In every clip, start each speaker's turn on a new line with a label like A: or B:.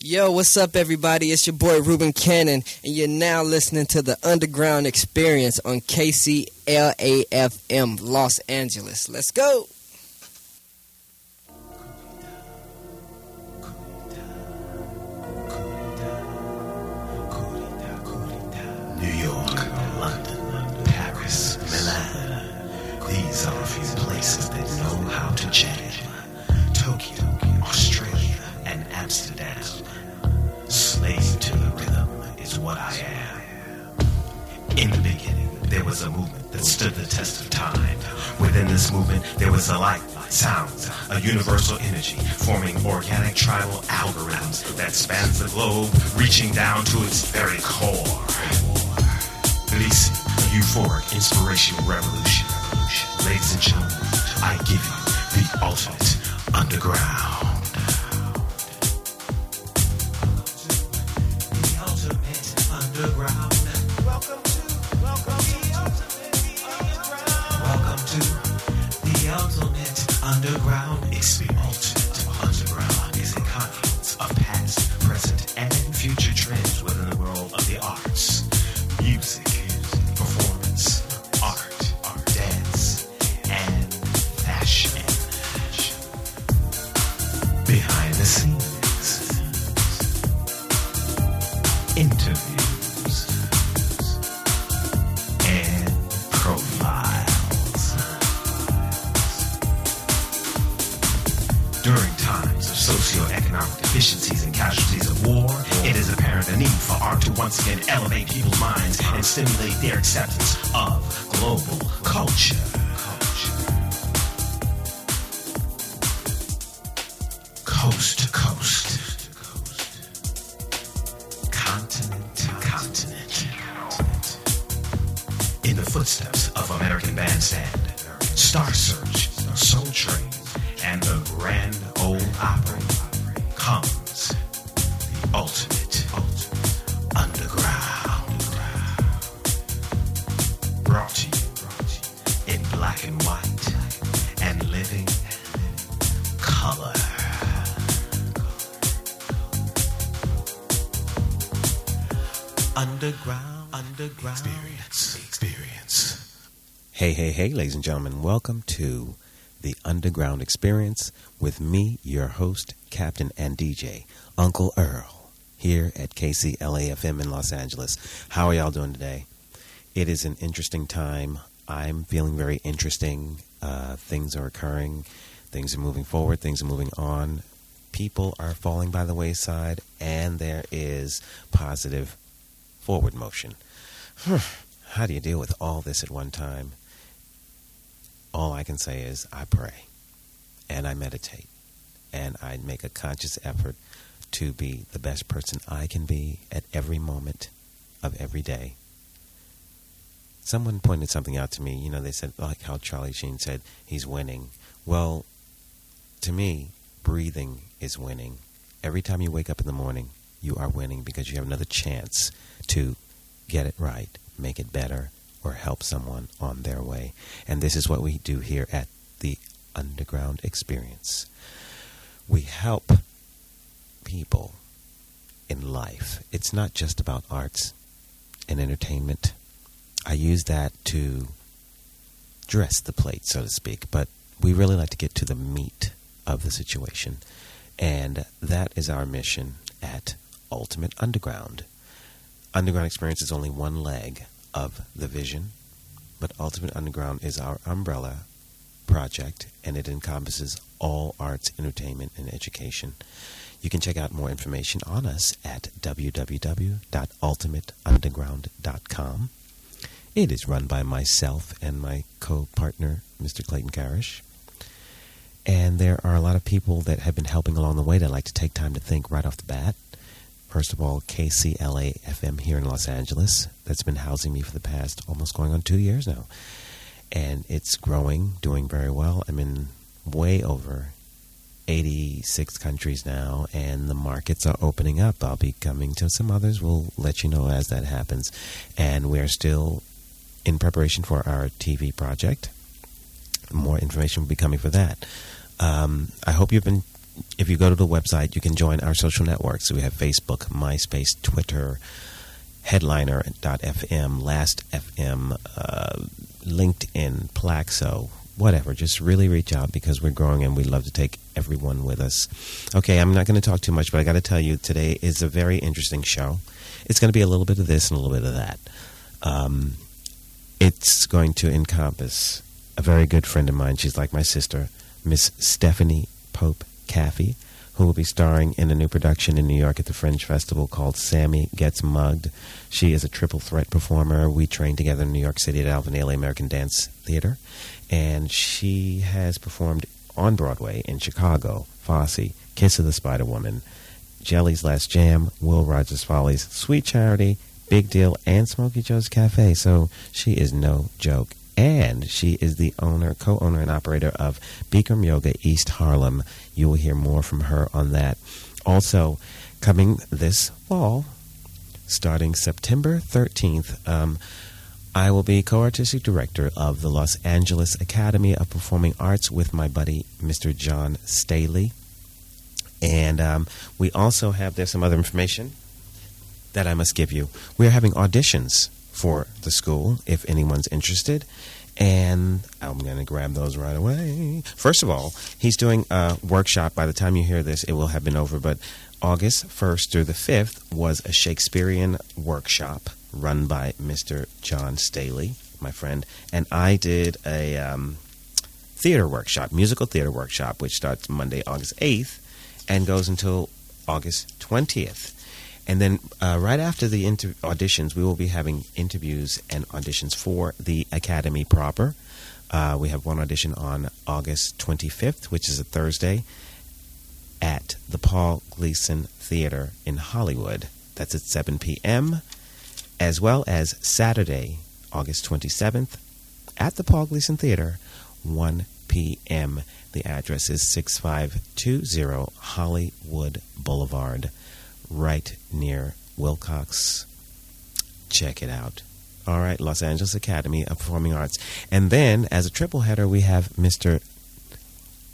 A: Yo, what's up, everybody? It's your boy Ruben Cannon, and you're now listening to the Underground Experience on KCLAFM Los Angeles. Let's go.
B: A movement that stood the test of time. Within this movement, there was a light, sounds, a universal energy, forming organic tribal algorithms that spans the globe, reaching down to its very core. Releasing a euphoric inspirational revolution. Ladies and gentlemen, I give you the ultimate underground. The ultimate underground. Ultimate acceptance of global culture. Coast to coast, continent to continent. In the footsteps of American Bandstand, Underground, underground experience, experience.
C: Hey, hey, hey, ladies and gentlemen, welcome to the Underground Experience with me, your host, Captain and DJ, Uncle Earl, here at KCLAFM in Los Angeles. How are y'all doing today? It is an interesting time. I'm feeling very interesting. Uh, things are occurring, things are moving forward, things are moving on. People are falling by the wayside, and there is positive forward motion. How do you deal with all this at one time? all I can say is I pray and I meditate and I make a conscious effort to be the best person I can be at every moment of every day. Someone pointed something out to me. You know, they said, like how Charlie Sheen said, he's winning. Well, to me, breathing is winning. Every time you wake up in the morning, you are winning because you have another chance to get it right, make it better, or help someone on their way. And this is what we do here at the Underground Experience. We help people in life. It's not just about arts and entertainment. I use that to dress the plate, so to speak, but we really like to get to the meat of the situation. And that is our mission at Ultimate Underground. Underground Experience is only one leg of the vision, but Ultimate Underground is our umbrella project and it encompasses all arts, entertainment, and education. You can check out more information on us at www.ultimateunderground.com. It is run by myself and my co partner, Mr. Clayton Garish. And there are a lot of people that have been helping along the way that like to take time to think right off the bat. First of all, KCLA FM here in Los Angeles, that's been housing me for the past almost going on two years now. And it's growing, doing very well. I'm in way over 86 countries now, and the markets are opening up. I'll be coming to some others. We'll let you know as that happens. And we're still in preparation for our TV project. More information will be coming for that. Um, I hope you've been if you go to the website, you can join our social networks. We have Facebook, MySpace, Twitter, Headliner.fm, Last.fm, uh, LinkedIn, Plaxo, whatever. Just really reach out because we're growing and we'd love to take everyone with us. Okay, I'm not going to talk too much, but I got to tell you, today is a very interesting show. It's going to be a little bit of this and a little bit of that. Um, it's going to encompass a very good friend of mine. She's like my sister, Miss Stephanie Pope Caffey, who will be starring in a new production in New York at the Fringe Festival called Sammy Gets Mugged. She is a triple threat performer. We trained together in New York City at Alvin Ailey American Dance Theater, and she has performed on Broadway in Chicago, Fosse, Kiss of the Spider Woman, Jelly's Last Jam, Will Rogers Follies, Sweet Charity, Big Deal, and Smokey Joe's Cafe. So she is no joke. And she is the owner, co owner, and operator of Bikram Yoga East Harlem. You will hear more from her on that. Also, coming this fall, starting September 13th, um, I will be co artistic director of the Los Angeles Academy of Performing Arts with my buddy, Mr. John Staley. And um, we also have, there's some other information that I must give you. We're having auditions for the school if anyone's interested. And I'm going to grab those right away. First of all, he's doing a workshop. By the time you hear this, it will have been over. But August 1st through the 5th was a Shakespearean workshop run by Mr. John Staley, my friend. And I did a um, theater workshop, musical theater workshop, which starts Monday, August 8th and goes until August 20th. And then uh, right after the inter- auditions, we will be having interviews and auditions for the Academy proper. Uh, we have one audition on August 25th, which is a Thursday, at the Paul Gleason Theater in Hollywood. That's at 7 p.m., as well as Saturday, August 27th, at the Paul Gleason Theater, 1 p.m. The address is 6520 Hollywood Boulevard right near Wilcox. Check it out. All right, Los Angeles Academy of Performing Arts. And then, as a triple header, we have Mr.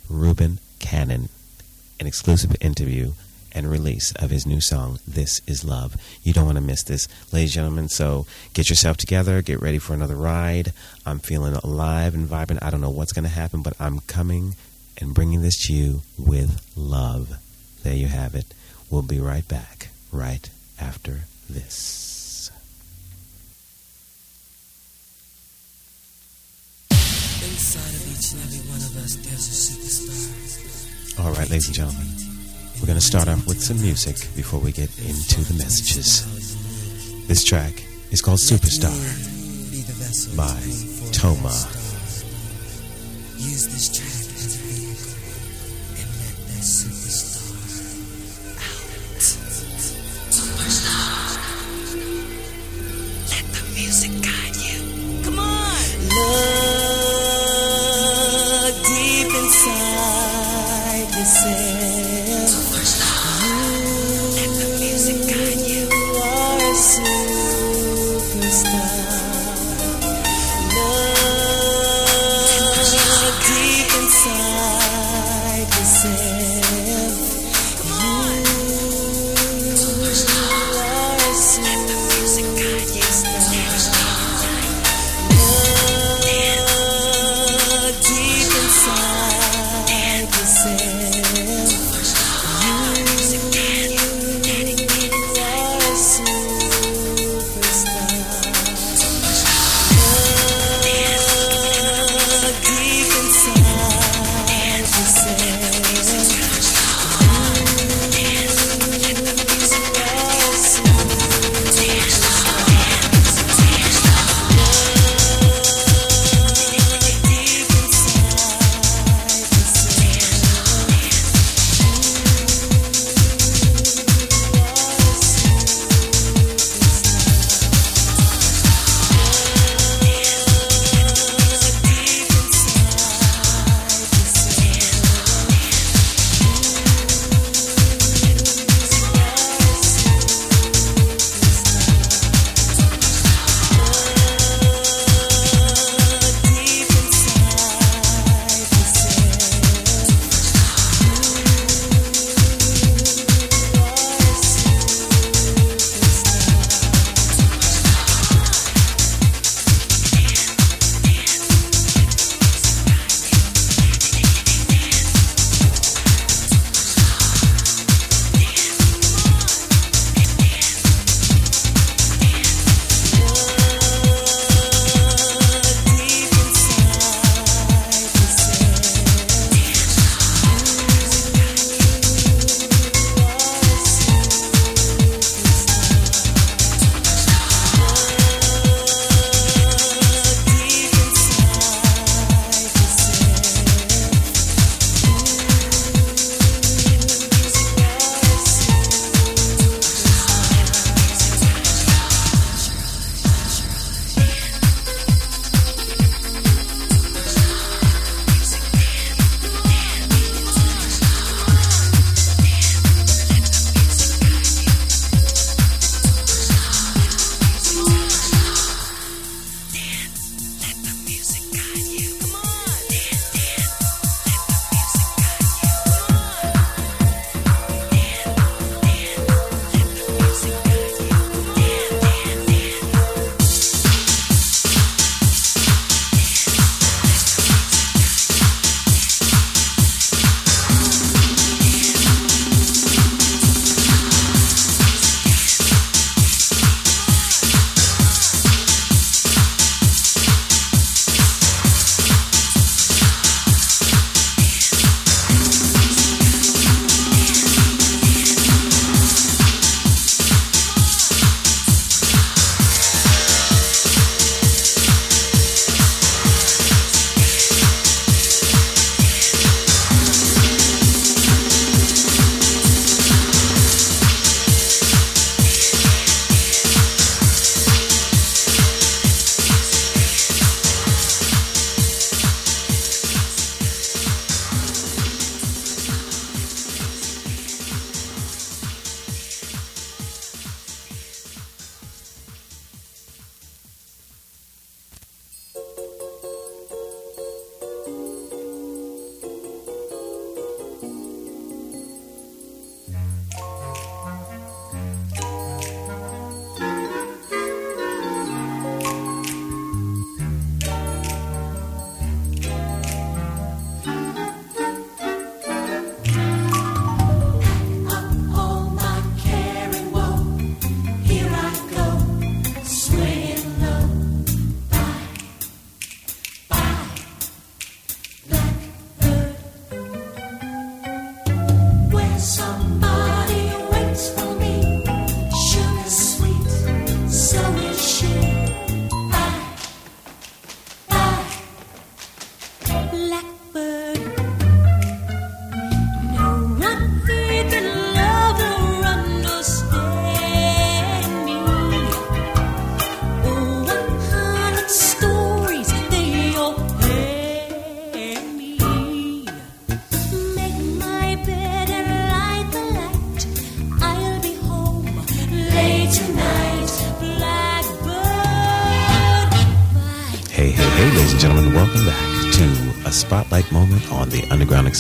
C: Ruben Cannon, an exclusive interview and release of his new song, This Is Love. You don't want to miss this, ladies and gentlemen. So get yourself together, get ready for another ride. I'm feeling alive and vibrant. I don't know what's going to happen, but I'm coming and bringing this to you with love. There you have it. We'll be right back right after this.
A: Inside of each and every one of us, there's a superstar.
C: All right, ladies and gentlemen, we're going to start off with some music before we get into the messages. This track is called Superstar
A: Be the vessel
C: by Toma.
A: Use this track as a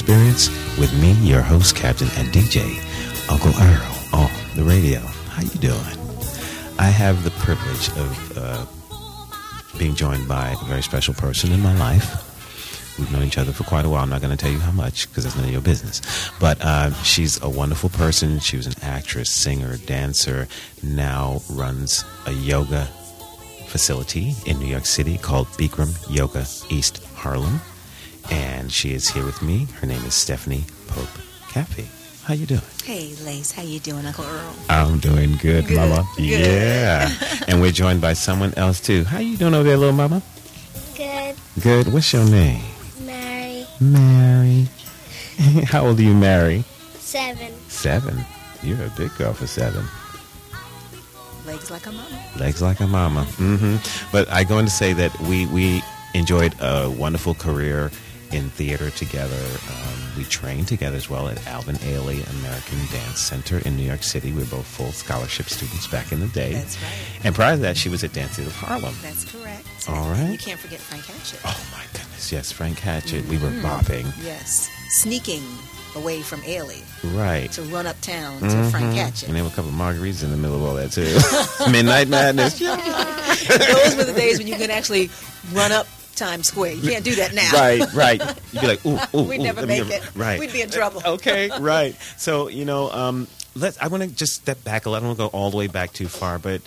C: Experience with me, your host, Captain and DJ, Uncle Earl, on the radio. How you doing? I have the privilege of uh, being joined by a very special person in my life. We've known each other for quite a while. I'm not going to tell you how much because that's none of your business. But uh, she's a wonderful person. She was an actress, singer, dancer. Now runs a yoga facility in New York City called Bikram Yoga East Harlem. And she is here with me. Her name is Stephanie Pope Caffey. How you doing?
D: Hey, Lace, how you doing, Uncle Earl?
C: I'm doing good,
D: Good,
C: Mama.
D: good.
C: Yeah. and we're joined by someone else too. How you doing over there, little Mama?
E: Good,
C: Good. What's your name?
E: Mary.
C: Mary. How old are you, Mary?
E: Seven.
C: Seven. You're a big girl for seven.
D: Legs like a mama.
C: Legs like a mama. hmm But I'm going to say that we we enjoyed a wonderful career in theater together. Um, we trained together as well at Alvin Ailey American Dance Center in New York City. We were both full scholarship students back in the day.
D: That's right.
C: And prior to that, she was at Dance Theater of Harlem.
D: That's correct.
C: All right.
D: You can't forget Frank Hatchett.
C: Oh my goodness, yes, Frank Hatchett. We were
D: Mm-hmm.
C: bopping.
D: Yes. Sneaking away from Ailey
C: Right.
D: to run uptown to Frank Hatchett.
C: And there were a couple of margaritas in the middle of all that too. Midnight Madness.
D: Those were the days when you could actually run up Times Square. You can't do that now.
C: Right, right. You'd be like, ooh, ooh,
D: We'd
C: ooh,
D: never make
C: get-
D: it.
C: Right.
D: We'd be in trouble.
C: Okay, right. So you know, um, let's. I want to just step back a little. I don't want to go all the way back too far, but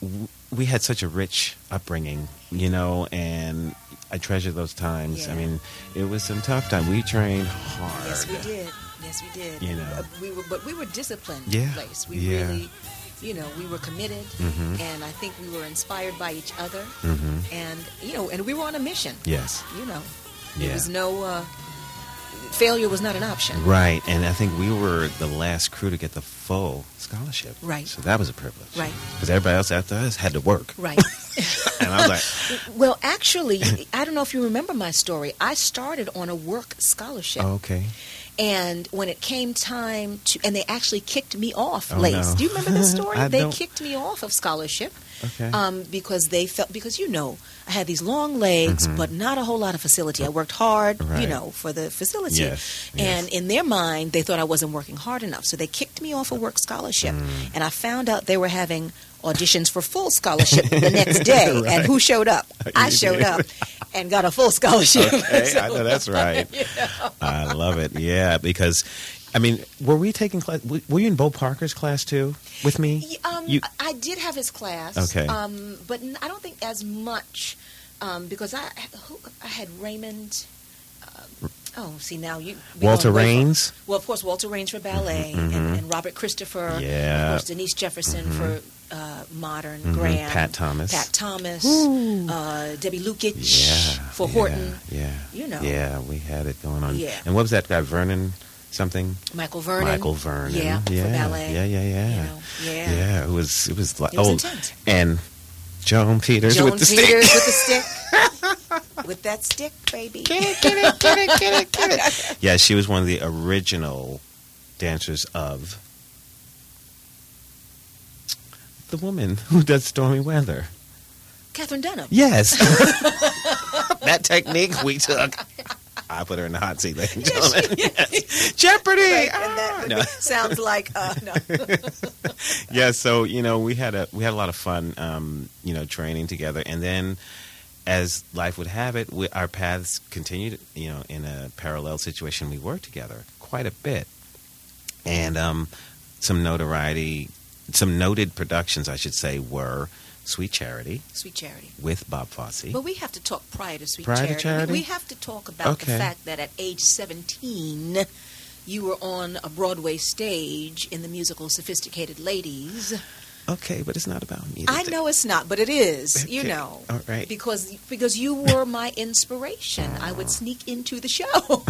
C: w- we had such a rich upbringing, you know, and I treasure those times. I mean, it was some tough time. We trained hard.
D: Yes, we did. Yes, we did.
C: You know.
D: We were, but we were disciplined.
C: Yeah,
D: Lace. We
C: yeah.
D: really, you know, we were committed,
C: Mhm.
D: and I think we were inspired by each other,
C: hmm
D: and you know, and we were on a mission.
C: Yes.
D: You know,
C: Yeah.
D: there was no uh, failure was not an option.
C: Right, and I think we were the last crew to get the full scholarship.
D: Right.
C: So that was a privilege.
D: Right.
C: Because everybody else after us had to work.
D: Right.
C: And I was like,
D: well, actually, I don't know if you remember my story. I started on a work scholarship,
C: oh, okay.
D: And when it came time to, and they actually kicked me off.
C: Oh,
D: Lace,
C: no.
D: do you remember this story? They
C: don't.
D: kicked me off of scholarship.
C: Okay.
D: Um, because they felt because you know I had these long legs, but not a whole lot of facility. I worked hard,
C: Mm-hmm. Right.
D: you know, for the facility.
C: Yes,
D: And
C: yes.
D: in their mind, they thought I wasn't working hard enough, so they kicked me off a work scholarship.
C: Mm.
D: And I found out they were having auditions for full scholarship the next day.
C: Right.
D: And who showed up? I showed up and got a full scholarship.
C: Okay,
D: So-
C: I know that's right. I love it. Yeah, because I mean, were we taking class? Were you in Bo Parker's class too with me?
D: Um,
C: You-
D: I did have his class.
C: Okay.
D: Um, but I don't think as much um, because I who, I had Raymond. Oh, see now you
C: Walter
D: going way from-
C: Raines.
D: Well, of course, Walter Raines for ballet
C: Mhm,
D: And,
C: mhm.
D: and Robert Christopher. and
C: Yeah.
D: of course, Denise Jefferson for uh, modern.
C: Mhm,
D: Graham.
C: Pat Thomas.
D: Pat Thomas. Uh, Debbie Lukic
C: Yeah.
D: for
C: yeah,
D: Horton.
C: Yeah.
D: You know.
C: Yeah, we had it going on.
D: Yeah.
C: And what was that guy? Vernon something.
D: Michael Vernon.
C: Michael Vernon.
D: Yeah,
C: yeah,
D: for ballet.
C: Yeah, yeah, yeah.
D: You know, yeah.
C: Yeah, it was. It was like
D: It was
C: oh,
D: intense.
C: and Joan Peters
D: Joan
C: with the
D: Peters
C: stick.
D: with the stick. with that stick, baby. Get it, get it, get it, get it, get it.
C: yeah, she was one of the original dancers of the woman who does stormy weather.
D: Katherine Dunham.
C: Yes. that technique we took. I put her in the hot seat, ladies and gentlemen. Yes. Jeopardy!
D: Right,
C: Ah!
D: and that
C: No.
D: sounds like uh, no.
C: yeah, so you know, we had a we had a lot of fun, um, you know, training together, and then as life would have it, we, our paths continued. You know, in a parallel situation, we worked together quite a bit, and um, some notoriety, some noted productions, I should say, were Sweet Charity
D: Sweet Charity.
C: with Bob Fosse.
D: But we have to talk prior to Sweet
C: Prior to
D: Charity.
C: Charity?
D: We, we have to talk about
C: Okay.
D: the fact that at age 17, you were on a Broadway stage in the musical Sophisticated Ladies.
C: Okay, but it's not about me.
D: I know it's not, but it is. You know,
C: All right.
D: because because you were my inspiration. I would ah. sneak into the show.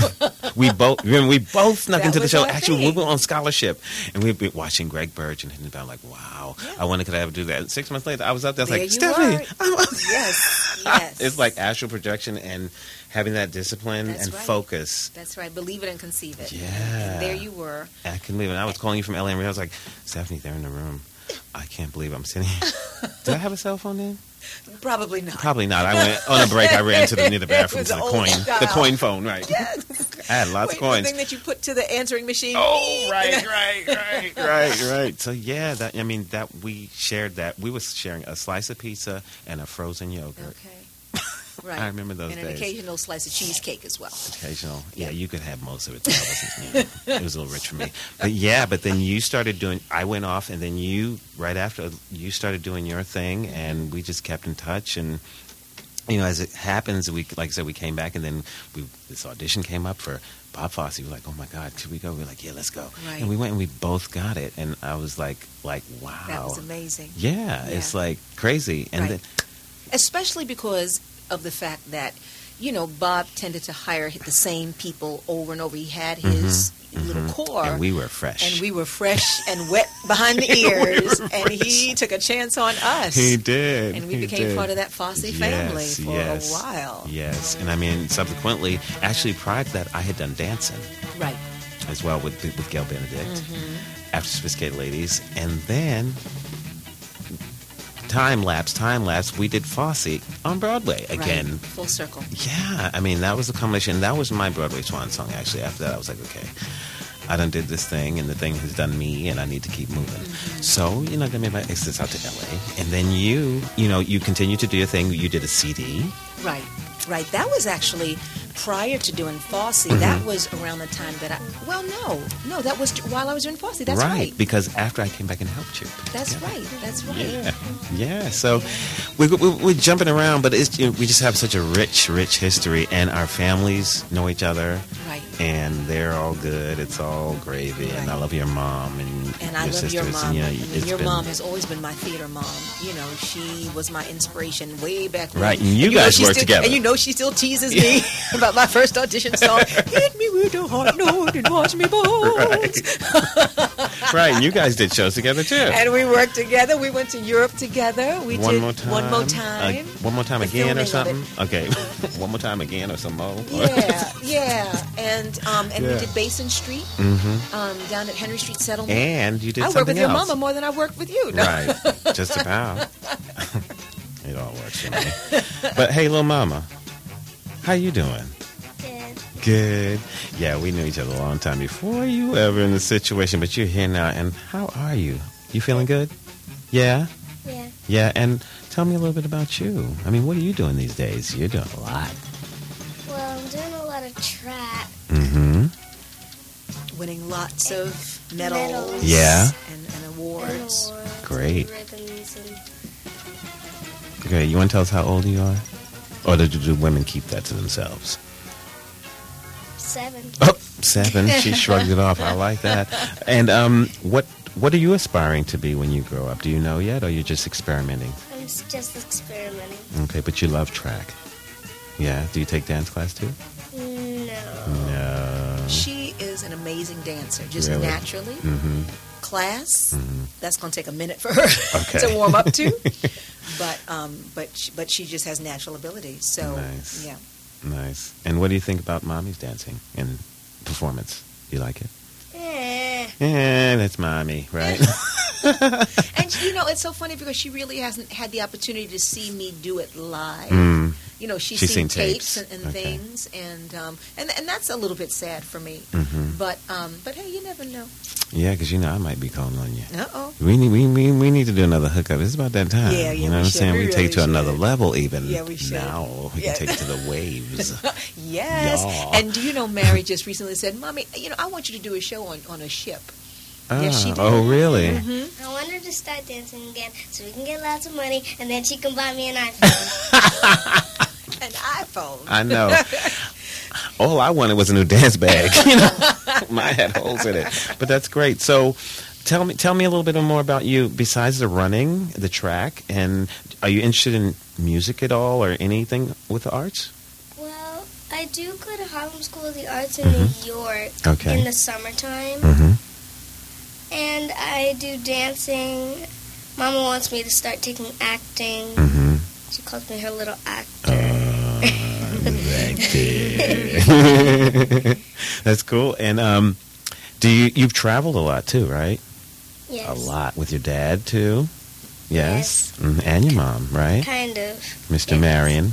C: we both remember we both snuck
D: That
C: into the show. Actually, we were on scholarship, and we'd be watching Gregg Burge and hitting about like, "Wow,
D: Yeah.
C: I wonder could I ever do that." And six months later, I was up there, I was
D: There
C: like, "Stephanie. I'm up."
D: yes, yes.
C: it's like astral projection and having that discipline
D: That's
C: and
D: right.
C: focus.
D: That's right. Believe it and conceive it.
C: Yeah.
D: And there you were.
C: I couldn't believe it. I was calling you from LA, and I was like, "Stephanie, they're in the room." I can't believe I'm sitting here. Did I have a cell phone then?
D: Probably not.
C: Probably not. I went on a break. I ran to the near the bathroom to the coin,
D: style.
C: the coin phone. Right. Yes. I had lots
D: Wait,
C: of coins.
D: The thing that you put to the answering machine.
C: Oh, right, right, right, right, right. So yeah, that I mean that we shared that we was sharing a slice of pizza and a frozen yogurt.
D: Okay. Right.
C: I remember those
D: and an occasional slice of cheesecake as well.
C: Occasional, yeah,
D: Yeah.
C: you could have most of it. That wasn't, you it was a little rich for me, but yeah. But then you started doing. I went off, and then you right after you started doing your thing, and we just kept in touch. And you know, as it happens, we like I said, we came back, and then we this audition came up for Bob Fosse. We were like, oh my god, should we go? We were like, yeah, let's go.
D: Right.
C: And we went, and we both got it, and I was like, like wow,
D: That was amazing.
C: Yeah, it's like crazy, and
D: Right.
C: then
D: Especially because of the fact that, you know, Bob tended to hire the same people over and over. He had his little
C: mhm.
D: core.
C: and we were fresh.
D: and we were fresh and wet behind the ears, and he took a chance on us.
C: He did.
D: and we
C: he
D: became
C: did.
D: part of that Fosse family
C: Yes,
D: for
C: yes.
D: a while.
C: Yes, and I mean, subsequently, actually, prior to that, I had done dancing
D: Right.
C: as well with with Gail Benedict
D: Mm-hmm.
C: after Sophisticated Ladies, and then time lapse, time lapse, we did Fosse on Broadway again.
D: Right. Full circle.
C: Yeah, I mean that was a combination. That was my Broadway swan song. Actually, after that, I was like, okay, I done did this thing, and the thing has done me, and I need to keep moving. Mm-hmm. So you know, I made my exits out to LA, and then you, you know, you continue to do your thing. You did a CD.
D: Right, right. That was actually prior to doing Fosse.
C: Mm-hmm.
D: That was around the time that I. Well, no, no, that was while I was doing Fosse. That's right.
C: Because after I came back and helped you.
D: That's
C: Yeah.
D: right. That's right.
C: Yeah, yeah. So we, we, we're jumping around, but you know, we just have such a rich, rich history, and our families know each other,
D: Right.
C: and they're all good. It's all gravy, and I love your mom and,
D: And
C: your
D: I love
C: sisters.
D: your
C: and,
D: mom.
C: you know,
D: I mean, your
C: been-
D: mom has always been my theater mom. You know, she was my inspiration way back when.
C: Right, and you
D: know
C: guys work
D: still-
C: together.
D: And you know she still teases me about my first audition song. Hit me with a hot note and watch me bounce.
C: right. And you guys did shows together too.
D: And we worked together. We went to Europe together. We
C: one
D: did
C: more time.
D: one more
C: Uh,
D: time.
C: one more time
D: The
C: again or something. Okay. one more time again or some more.
D: yeah, yeah, and um, and
C: Yeah.
D: we did Basin Street
C: hmm
D: um, down at Henry Street Settlement.
C: And you did
D: I work
C: something
D: with your mama more than I work with you. No.
C: Right. Just about. it all works for me. But hey, little mama, how you doing?
E: Good.
C: Good. Yeah, we knew each other a long time before you were ever in the situation, but you're here now. And how are you? You feeling good? Yeah?
E: Yeah.
C: Yeah. And tell me a little bit about you. I mean, what are you doing these days? You're doing a lot.
E: Well, I'm doing a lot of track.
C: Mm-hmm.
D: Winning lots of medals,
E: Medals.
C: Yeah.
D: and, and
E: and
D: awards.
E: awards
C: Great.
E: And ribbons and
C: Okay, you want to tell us how old you are? Or do, do women keep that to themselves?
E: seven.
C: Oh, seven. She shrugged it off. I like that. And um, what what are you aspiring to be when you grow up? Do you know yet, or you're just experimenting?
E: I'm just experimenting.
C: Okay, but you love track. Yeah. Do you take dance class too?
E: No.
C: No.
D: She is an amazing dancer, just
C: Really?
D: naturally.
C: Mm-hmm.
D: Class,
C: Mm-hmm.
D: that's going to take a minute for her
C: Okay.
D: to warm up to. but um, but she, but she just has natural ability. So
C: Nice.
D: yeah,
C: Nice. And what do you think about mommy's dancing and performance? You like it?
E: Eh.
C: Yeah, that's mommy, right?
D: and you know it's so funny because she really hasn't had the opportunity to see me do it live.
C: mm.
D: You know, she's,
C: She's
D: seen,
C: seen
D: tapes,
C: tapes.
D: and, and
C: Okay.
D: things, and um, and and that's a little bit sad for me.
C: hmm
D: But um, but hey, you never know.
C: Yeah, because you know I might be calling on you.
D: Uh oh.
C: We need we, we, we need to do another hookup. It's about that time.
D: Yeah, yeah,
C: you know what I'm
D: should.
C: saying?
D: We
C: We, take
D: really
C: to another level even.
D: Yeah, we should.
C: Now we
D: Yeah.
C: can take it to the waves.
D: Yes.
C: Yeah.
D: And do you know Mary just recently said, "Mommy, you know I want you to do a show on on a ship." Yes, she
C: Ah,
D: did.
C: Oh, really?
D: Mm-hmm.
E: I want her to start dancing again so we can get lots of money and then she can buy me an iPhone.
D: An iPhone.
C: I know. All I wanted was a new dance bag. you know, mine had holes in it. But that's great. So, tell me, tell me a little bit more about you. Besides the running, the track, and are you interested in music at all, or anything with the arts?
E: well, I do go to Harlem School of the Arts in New York
C: Okay.
E: in the summertime.
C: Mm-hmm.
E: And I do dancing. Mama wants me to start taking acting.
C: Mm-hmm.
E: She calls me her little actor. Actor.
C: That's cool. And um, do you you've traveled a lot too, right?
E: yes.
C: A lot with your dad too. Yes. Mm, And your mom, right?
E: Kind of.
C: Mr.
E: Yes.
C: Marion.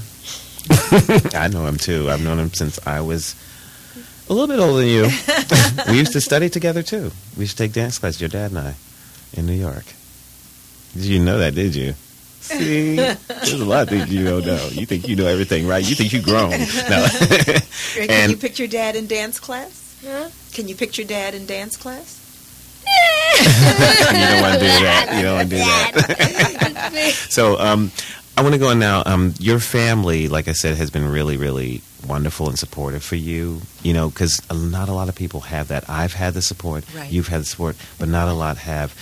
C: I know him too. I've known him since I was a little bit older than you. we used to study together too. We used to take dance class, your dad and I, in New York. Did you know that, did you? See, there's a lot of things you don't know. You think you know everything, right? You think you grown. No.
D: Can
C: And-
D: you picture your dad in dance class?
E: Huh?
D: Can you picture your dad in dance class?
C: you don't want to do that. You don't want to do that. so um, I want to go on now. Um, your family, like I said, has been really, really wonderful and supportive for you. You know, because not a lot of people have that. I've had the support.
D: Right.
C: You've had the support, but not a lot have.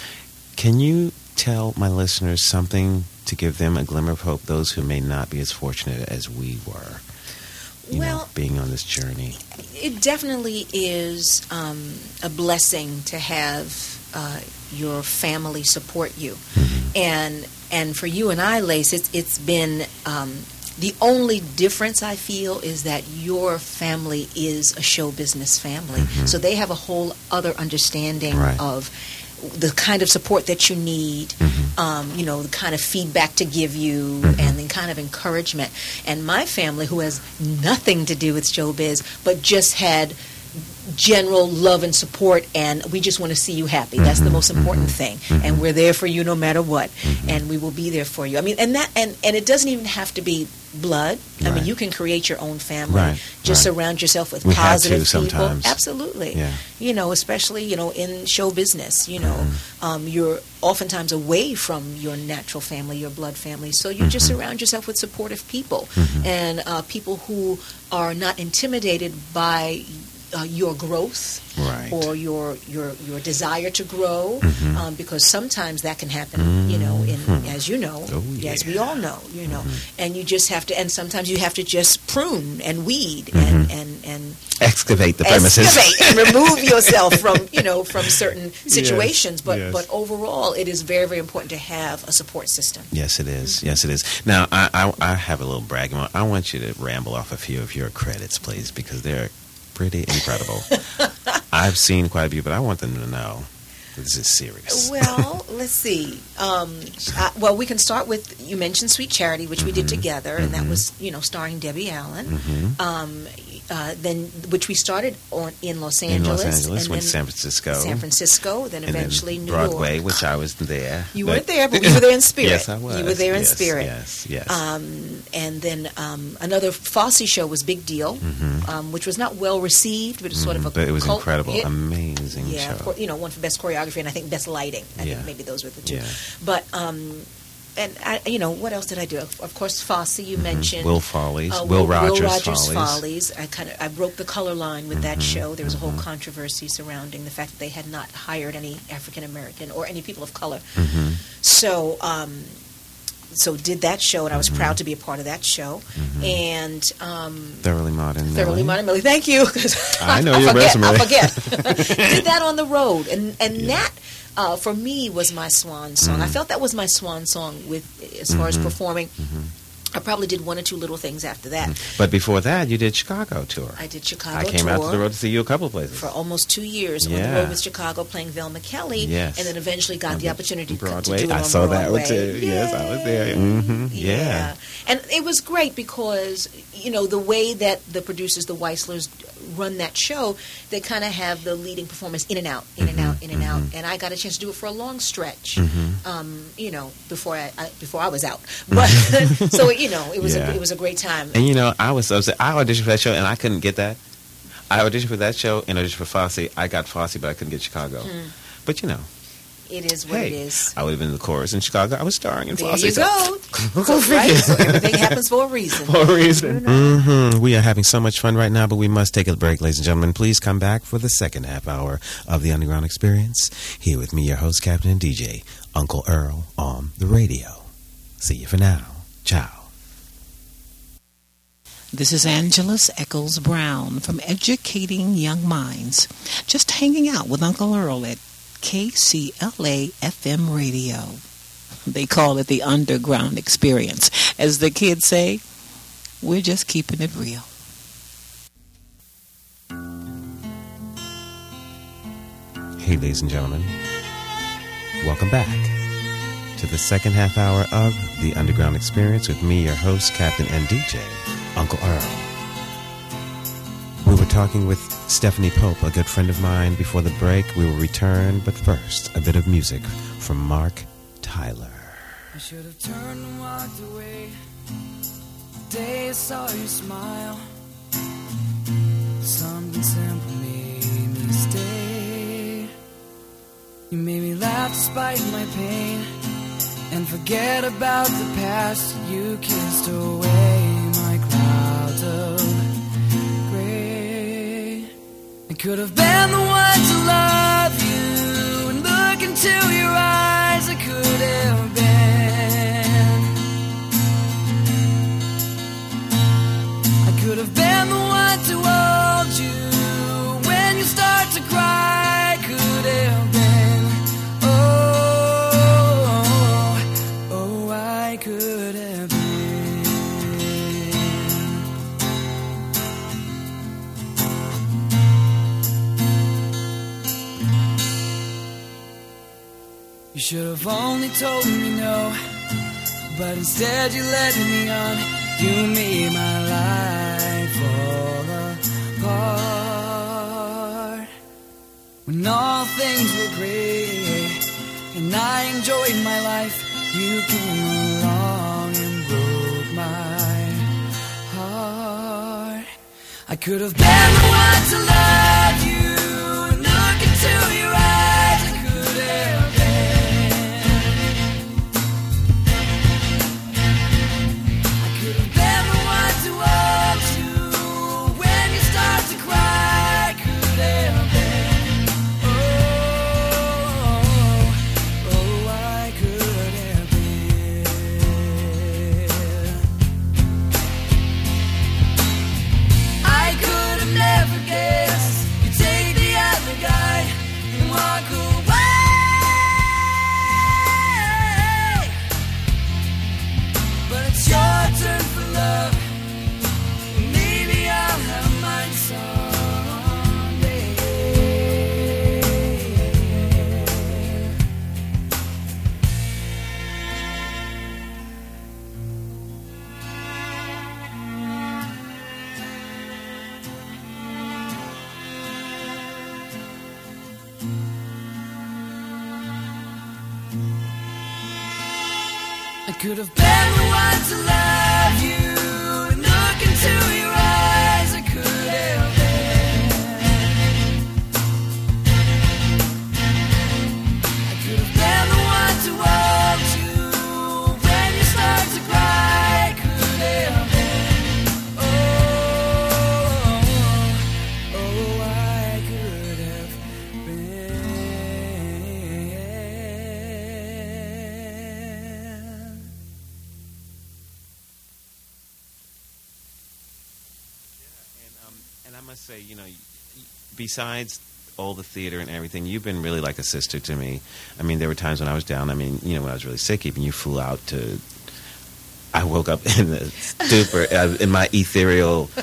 C: Can you tell my listeners something to give them a glimmer of hope? Those who may not be as fortunate as we were. You know, being on this journey.
D: It definitely is um, a blessing to have uh, your family support you, and and for you and I, Lace, it's it's been um, the only difference I feel is that your family is a show business family, so they have a whole other understanding
C: Right.
D: of the kind of support that you need,
C: Mm-hmm.
D: um, you know, the kind of feedback to give you, mm-hmm. and the kind of encouragement. And my family, who has nothing to do with showbiz, but just had general love and support, and we just want to see you happy. That's the mm-hmm. most important mm-hmm. thing, and we're there for you no matter what, and we will be there for you. I mean, and that, and and it doesn't even have to be blood. I
C: Right.
D: mean, you can create your own family.
C: Right,
D: Just
C: right.
D: surround yourself with
C: We
D: positive people.
C: sometimes.
D: Absolutely
C: Yeah.
D: you know, especially you know in show business, you know,
C: Mm-hmm.
D: um, you're oftentimes away from your natural family, your blood family. So you just
C: Mm-hmm.
D: surround yourself with supportive people and uh, people who are not intimidated by uh, your growth
C: Right.
D: or your your your desire to grow,
C: Mhm.
D: um, because sometimes that can happen. You know, in
C: Mhm.
D: as you know,
C: Oh,
D: as we all know, you know,
C: Mhm.
D: and you just have to, and sometimes you have to just prune and weed and and and
C: Excavate the premises.
D: excavate and remove yourself from you know from certain situations. but
C: yes.
D: but overall, it is very very important to have a support system.
C: Yes, it is. Yes, it is. Now, I, I, I have a little bragging. I want you to ramble off a few of your credits, please, because they're pretty incredible. I've seen quite a few, but I want them to know this is serious.
D: Well, let's see. Um, I, well, we can start with you mentioned Sweet Charity, which we did
C: Mhm.
D: together, and that
C: Mhm.
D: was you know starring Debbie Allen.
C: hmm
D: Um, uh, then which we started on in Los Angeles, In
C: Los Angeles,
D: and
C: went to San Francisco,
D: San Francisco, then eventually
C: then
D: New
C: Broadway,
D: York.
C: which I was there.
D: You weren't there, but we were there in spirit.
C: yes, I was.
D: You were there in
C: Yes,
D: spirit.
C: Yes, yes.
D: Um, and then um, another Fosse show was Big Deal,
C: Mhm.
D: um, which was not well received, but it's sort of a
C: but it was incredible,
D: hit.
C: amazing
D: yeah,
C: show.
D: you know, one for best choreography and I think best lighting. I
C: Yeah.
D: think maybe those were the two.
C: Yeah.
D: But um, and I, you know, what else did I do? Of, course, Fosse you
C: Mhm.
D: mentioned.
C: Will Follies,
D: Uh,
C: Will, Rogers,
D: Will Rogers
C: Follies.
D: Follies. I kind of I broke the color line with that
C: Mhm,
D: show. There was a whole
C: mhm.
D: controversy surrounding the fact that they had not hired any African American or any people of color.
C: Mhm,
D: So, um, so did that show, and I was
C: Mhm.
D: proud to be a part of that show. And um,
C: Thoroughly modern.
D: thoroughly
C: Millie.
D: modern Millie, thank you.
C: I know
D: I
C: your
D: forget,
C: resume.
D: I forget. did that on the road, and and
C: Yeah.
D: that. Uh, for me, was my swan song. I
C: Mhm.
D: felt that was my swan song. With as far as
C: Mhm.
D: performing,
C: Mhm.
D: I probably did one or two little things after that.
C: But before that, you did Chicago tour.
D: I did Chicago
C: I came
D: tour
C: out to the road to see you a couple of places.
D: for almost two years on the
C: Yeah.
D: road with Chicago, playing Velma Kelly,
C: Yes.
D: and then eventually got the opportunity to-
C: Broadway.
D: to do it
C: I
D: on
C: saw that one
D: Broadway.
C: too. Yes, I was there. Mhm. Yeah.
D: and it was great because you know the way that the producers, the Weisslers, run that show, they kind of have the leading performers in and out, in and
C: Mhm,
D: out, in and out,
C: mhm.
D: and I got a chance to do it for a long stretch.
C: Mhm.
D: Um, you know, before I, I before I was out, but so you know, it was
C: Yeah.
D: a, it was a great time.
C: And you know, I was upset. I auditioned for that show, and I couldn't get that. I auditioned for that show and auditioned for Fosse. I got Fosse, but I couldn't get Chicago.
D: Hmm.
C: But you know,
D: It is what it
C: hey,
D: is.
C: I would have been in the chorus in Chicago. I was starring in
D: There
C: Fosse.
D: you go.
C: Go
D: right? So everything happens for a reason.
C: for a reason. hmm We are having so much fun right now, but we must take a break, ladies and gentlemen. Please come back for the second half hour of the Underground Experience. Here with me, your host, Captain and DJ, Uncle Earl, on the radio. See you for now. Ciao.
F: This is Angelus Eccles Brown from Educating Young Minds. Just hanging out with Uncle Earl at KCLA FM radio. They call it the underground experience. As the kids say, we're just keeping it real.
C: Hey, ladies and gentlemen. Welcome back to the second half hour of The Underground Experience with me, your host, Captain and DJ, Uncle Earl. We were talking with Stephanie Pope, a good friend of mine, before the break. We will return, but first, a bit of music from Mark Tyler.
A: I should have turned and walked away. The day I saw your smile. Something simple made me stay. You made me laugh despite my pain. And forget about the past. You kissed away could have been the one to love you and look into your eyes. I could have been. Should have only told me no, but instead you led me on. You made my life fall apart. When all things were great and I enjoyed my life, you came along and broke my heart. I could have been the one to love you
C: say, you know, besides all the theater and everything, you've been really like a sister to me. I mean, there were times when I was down. I mean, you know, when I was really sick, even you flew out to. I woke up in the stupor uh, in my ethereal.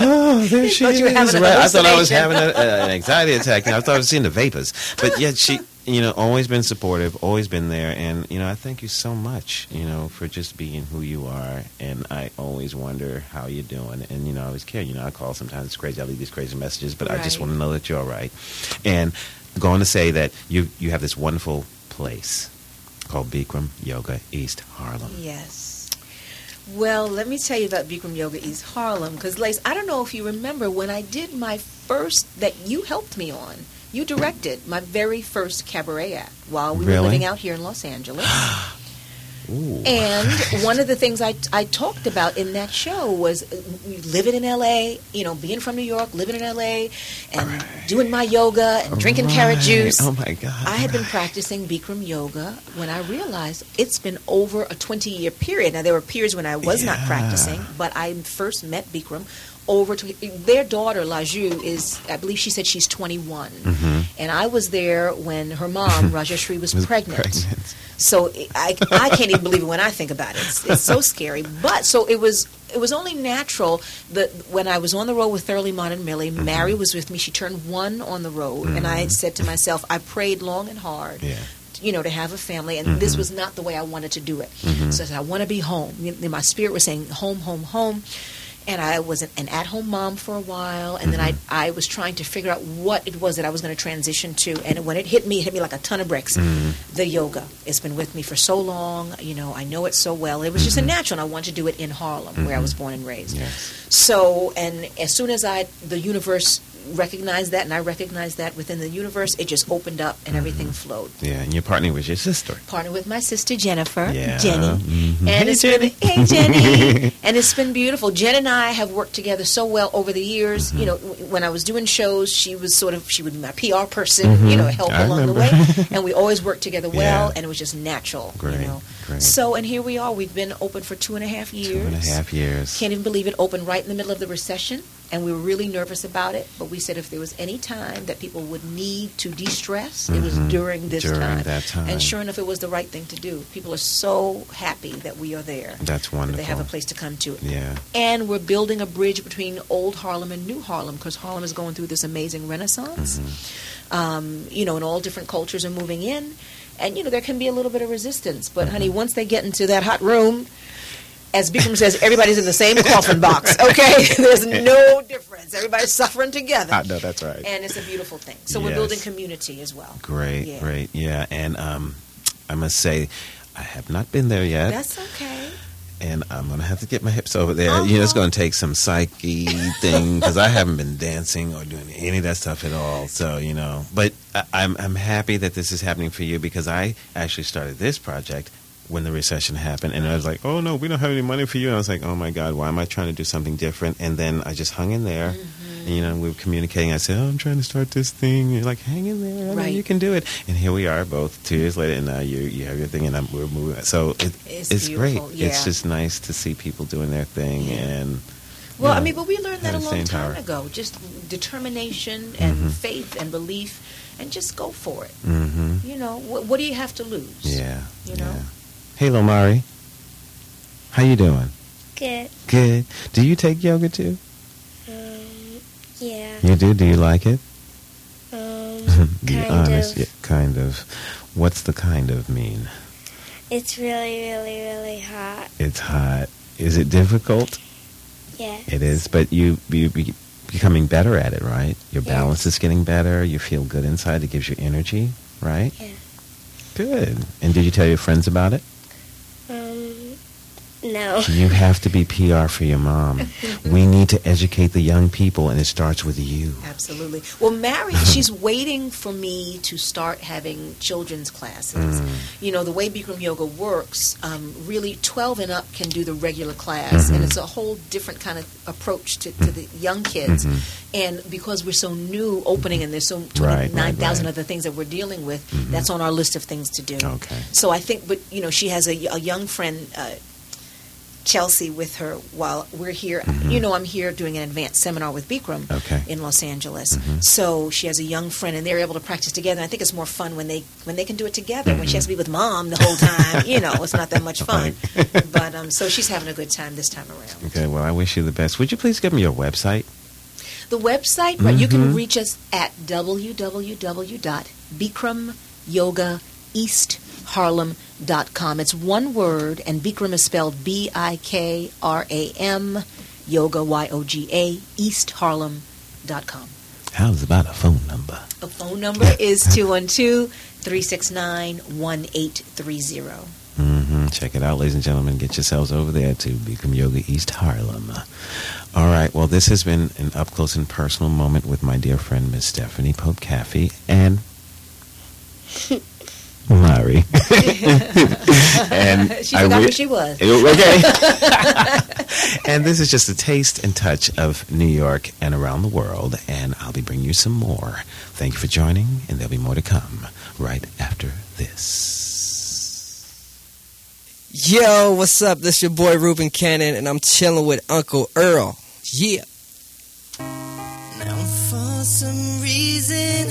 C: Oh, there she is! right? I thought I was having a, uh, an anxiety attack. and I thought I was seeing the vapors. But yet she, you know, always been supportive, always been there, and you know, I thank you so much, you know, for just being who you are. And I always wonder how you're doing, and you know, I always care. You know, I call sometimes it's crazy. I leave these crazy messages, but I just want to know that you're all right. And going to say that you you have this wonderful place called Bikram Yoga East Harlem.
D: Yes. Well, let me tell you about Bikram Yoga East Harlem, because Lace, I don't know if you remember when I did my first that you helped me on. You directed my very first cabaret act while we
C: Really?
D: were living out here in Los Angeles.
C: Ooh.
D: And one of the things I, I talked about in that show was uh, living in LA, you know, being from New York, living in LA, and
C: Right.
D: doing my yoga and drinking carrot juice.
C: Oh my God!
D: I had been practicing Bikram yoga when I realized it's been over a 20 year period. Now, there were periods when I was not practicing, but I first met Bikram over to their daughter, Laju, is, I believe she said she's 21.
C: Mhm.
D: And I was there when her mom, Rajashree, was,
C: Was
D: pregnant.
C: pregnant.
D: So I, I can't even believe it when I think about it. It's, it's so scary. But so it was it was only natural that when I was on the road with Thoroughly Modern Millie,
C: Mm-hmm.
D: Mary was with me. She turned one on the road, and I had said to myself, I prayed long and hard
C: Yeah.
D: you know, to have a family, and this was not the way I wanted to do it. So I said, I want to be home. You know, my spirit was saying, home, home, home. And I was an, an at-home mom for a while, and then mm-hmm. I I was trying to figure out what it was that I was going to transition to. And when it hit me, it hit me like a ton of bricks. Mm-hmm. The yoga, it's been with me for so long. You know, I know it so well. It was just a mm-hmm. natural, and I wanted to do it in Harlem, where I was born and raised.
C: Yes.
D: So, and as soon as I, the universe recognized that, and I recognized that within the universe, it just opened up and everything flowed.
C: Yeah, and you're partnering with your sister.
D: Partnered with my sister Jennifer,
C: Yeah.
D: Jenny,
C: Mhm.
D: and
C: Hey,
D: it's
C: Jenny.
D: been hey Jenny, and it's been beautiful. Jen and I have worked together so well over the years.
C: Mm-hmm.
D: You know, w- when I was doing shows, she was sort of she would be my PR person, you know, help
C: Mm-hmm. I
D: along the way, and we always worked together well,
C: Yeah.
D: and it was just natural.
C: Great,
D: you know.
C: great.
D: So, and here we are. We've been open for two and a half years.
C: Two and a half years.
D: Can't even believe it opened right in the middle of the recession, and we were really nervous about it. But we said if there was any time that people would need to de-stress, it was
C: Mhm.
D: during this
C: During
D: time.
C: that time.
D: And sure enough, it was the right thing to do. People are so happy that we are there.
C: That's
D: That
C: wonderful.
D: they have a place to come to.
C: Yeah.
D: And we're building a bridge between old Harlem and new Harlem because Harlem is going through this amazing renaissance.
C: Mm-hmm.
D: Um, you know, and all different cultures are moving in. And, you know, there can be a little bit of resistance. But,
C: Mm-hmm.
D: honey, once they get into that hot room, as Bikram says, everybody's in the same coffin box, okay? There's no difference. Everybody's suffering together.
C: I know that's right.
D: And it's a beautiful thing. So we're building community as well.
C: Great,
D: Yeah.
C: great. Yeah, and um, I must say, I have not been there yet.
D: That's okay.
C: and I'm going to have to get my hips over there. You know, it's
D: Uh-huh.
C: going to take some psyche thing because I haven't been dancing or doing any of that stuff at all. So, you know, but I, I'm, I'm happy that this is happening for you because I actually started this project when the recession happened and I was like, oh no, we don't have any money for you. And I was like, oh my God, why am I trying to do something different? And then I just hung in there. And, you know, we were communicating. I said, "Oh, I'm trying to start this thing." And you're like, "Hang in there, I
D: Right.
C: you can do it." And here we are, both two years later, and now you you have your thing, and I'm, we're moving. So it,
D: It's
C: it's, great.
D: beautiful,
C: It's just nice to see people doing their thing,
D: Yeah.
C: and
D: Well, I mean, but we learned that a long time
C: power.
D: ago. Just determination and
C: Mhm.
D: faith and belief, and just go for it.
C: mm-hmm.
D: You know, what, what do you have to lose?
C: yeah,
D: You know?
C: yeah. Hey, Lomari, how you doing?
E: Good.
C: Good. Do you take yoga too?
E: Um, yeah.
C: You do. Do you like it?
E: Um,
C: Be
E: kind
C: honest.
E: of.
C: Yeah, kind of. What's the kind of mean?
E: It's really, really, really hot.
C: It's hot. Is it difficult?
E: Yeah.
C: It is, but you you be becoming better at it, right? Your
E: Yes.
C: balance is getting better. You feel good inside. It gives you energy, right?
E: Yeah.
C: Good. And did you tell your friends about it?
E: No.
C: You have to be PR for your mom. we need to educate the young people, and it starts with you.
D: Absolutely. Well, Mary, she's waiting for me to start having children's classes.
C: Mm.
D: You know, the way Bikram Yoga works, um, really 12 and up can do the regular class,
C: Mhm.
D: and it's a whole different kind of approach to, to the young kids.
C: Mhm.
D: And because we're so new opening and there's so
C: Right, right, right.
D: other things that we're dealing with,
C: Mhm.
D: that's on our list of things to do.
C: Okay.
D: So I think, but you know, she has a, a young friend, uh, Chelsea, with her while we're here.
C: Mhm.
D: You know, I'm here doing an advanced seminar with Bikram
C: Okay.
D: in Los Angeles.
C: Mhm.
D: So she has a young friend, and they're able to practice together. And I think it's more fun when they when they can do it together. When she has to be with mom the whole time, you know, it's not that much fun.
C: Right.
D: but um, so she's having a good time this time around.
C: Okay. Well, I wish you the best. Would you please give me your website?
D: The website, right? You can
C: Mhm.
D: reach us at www.bikramyogaeastharlem.com. It's one word, and Bikram is spelled B I K R A M, yoga Y O G A, eastharlem.com.
C: How's about a phone number?
D: The phone number is 212 369 1830.
C: hmm Check it out, ladies and gentlemen. Get yourselves over there to Bikram Yoga East Harlem. All right. Well, this has been an up close and personal moment with my dear friend Miss Stephanie Pope Caffey and Mari. and
D: She
C: I
D: forgot
C: wi-
D: who she was.
C: Okay. and this is just a taste and touch of New York and around the world. And I'll be bringing you some more. Thank you for joining, and there'll be more to come right after this.
G: Yo, what's up? This your boy Ruben Cannon, and I'm chilling with Uncle Earl. Yeah.
H: Now for some reason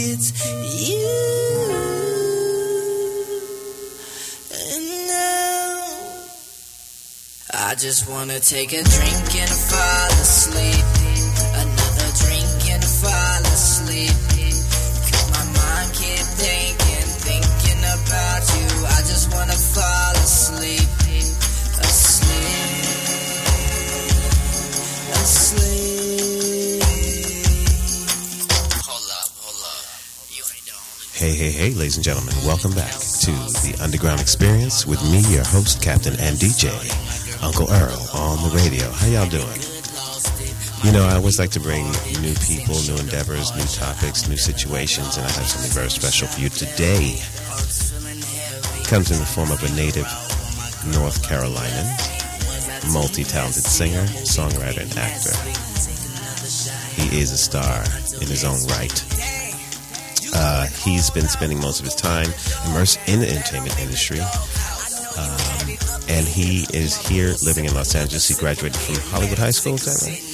H: it's you. And now I just wanna take a drink and fall asleep.
C: Hey, hey, ladies and gentlemen, welcome back to the Underground Experience with me, your host, Captain and DJ, Uncle Earl, on the radio. How y'all doing? You know, I always like to bring new people, new endeavors, new topics, new situations, and I have something very special for you today. Comes in the form of a native North Carolinian, multi-talented singer, songwriter, and actor. He is a star in his own right. Uh, he's been spending most of his time immersed in the entertainment industry. Um, and he is here living in Los Angeles. He graduated from Hollywood High School, is that right?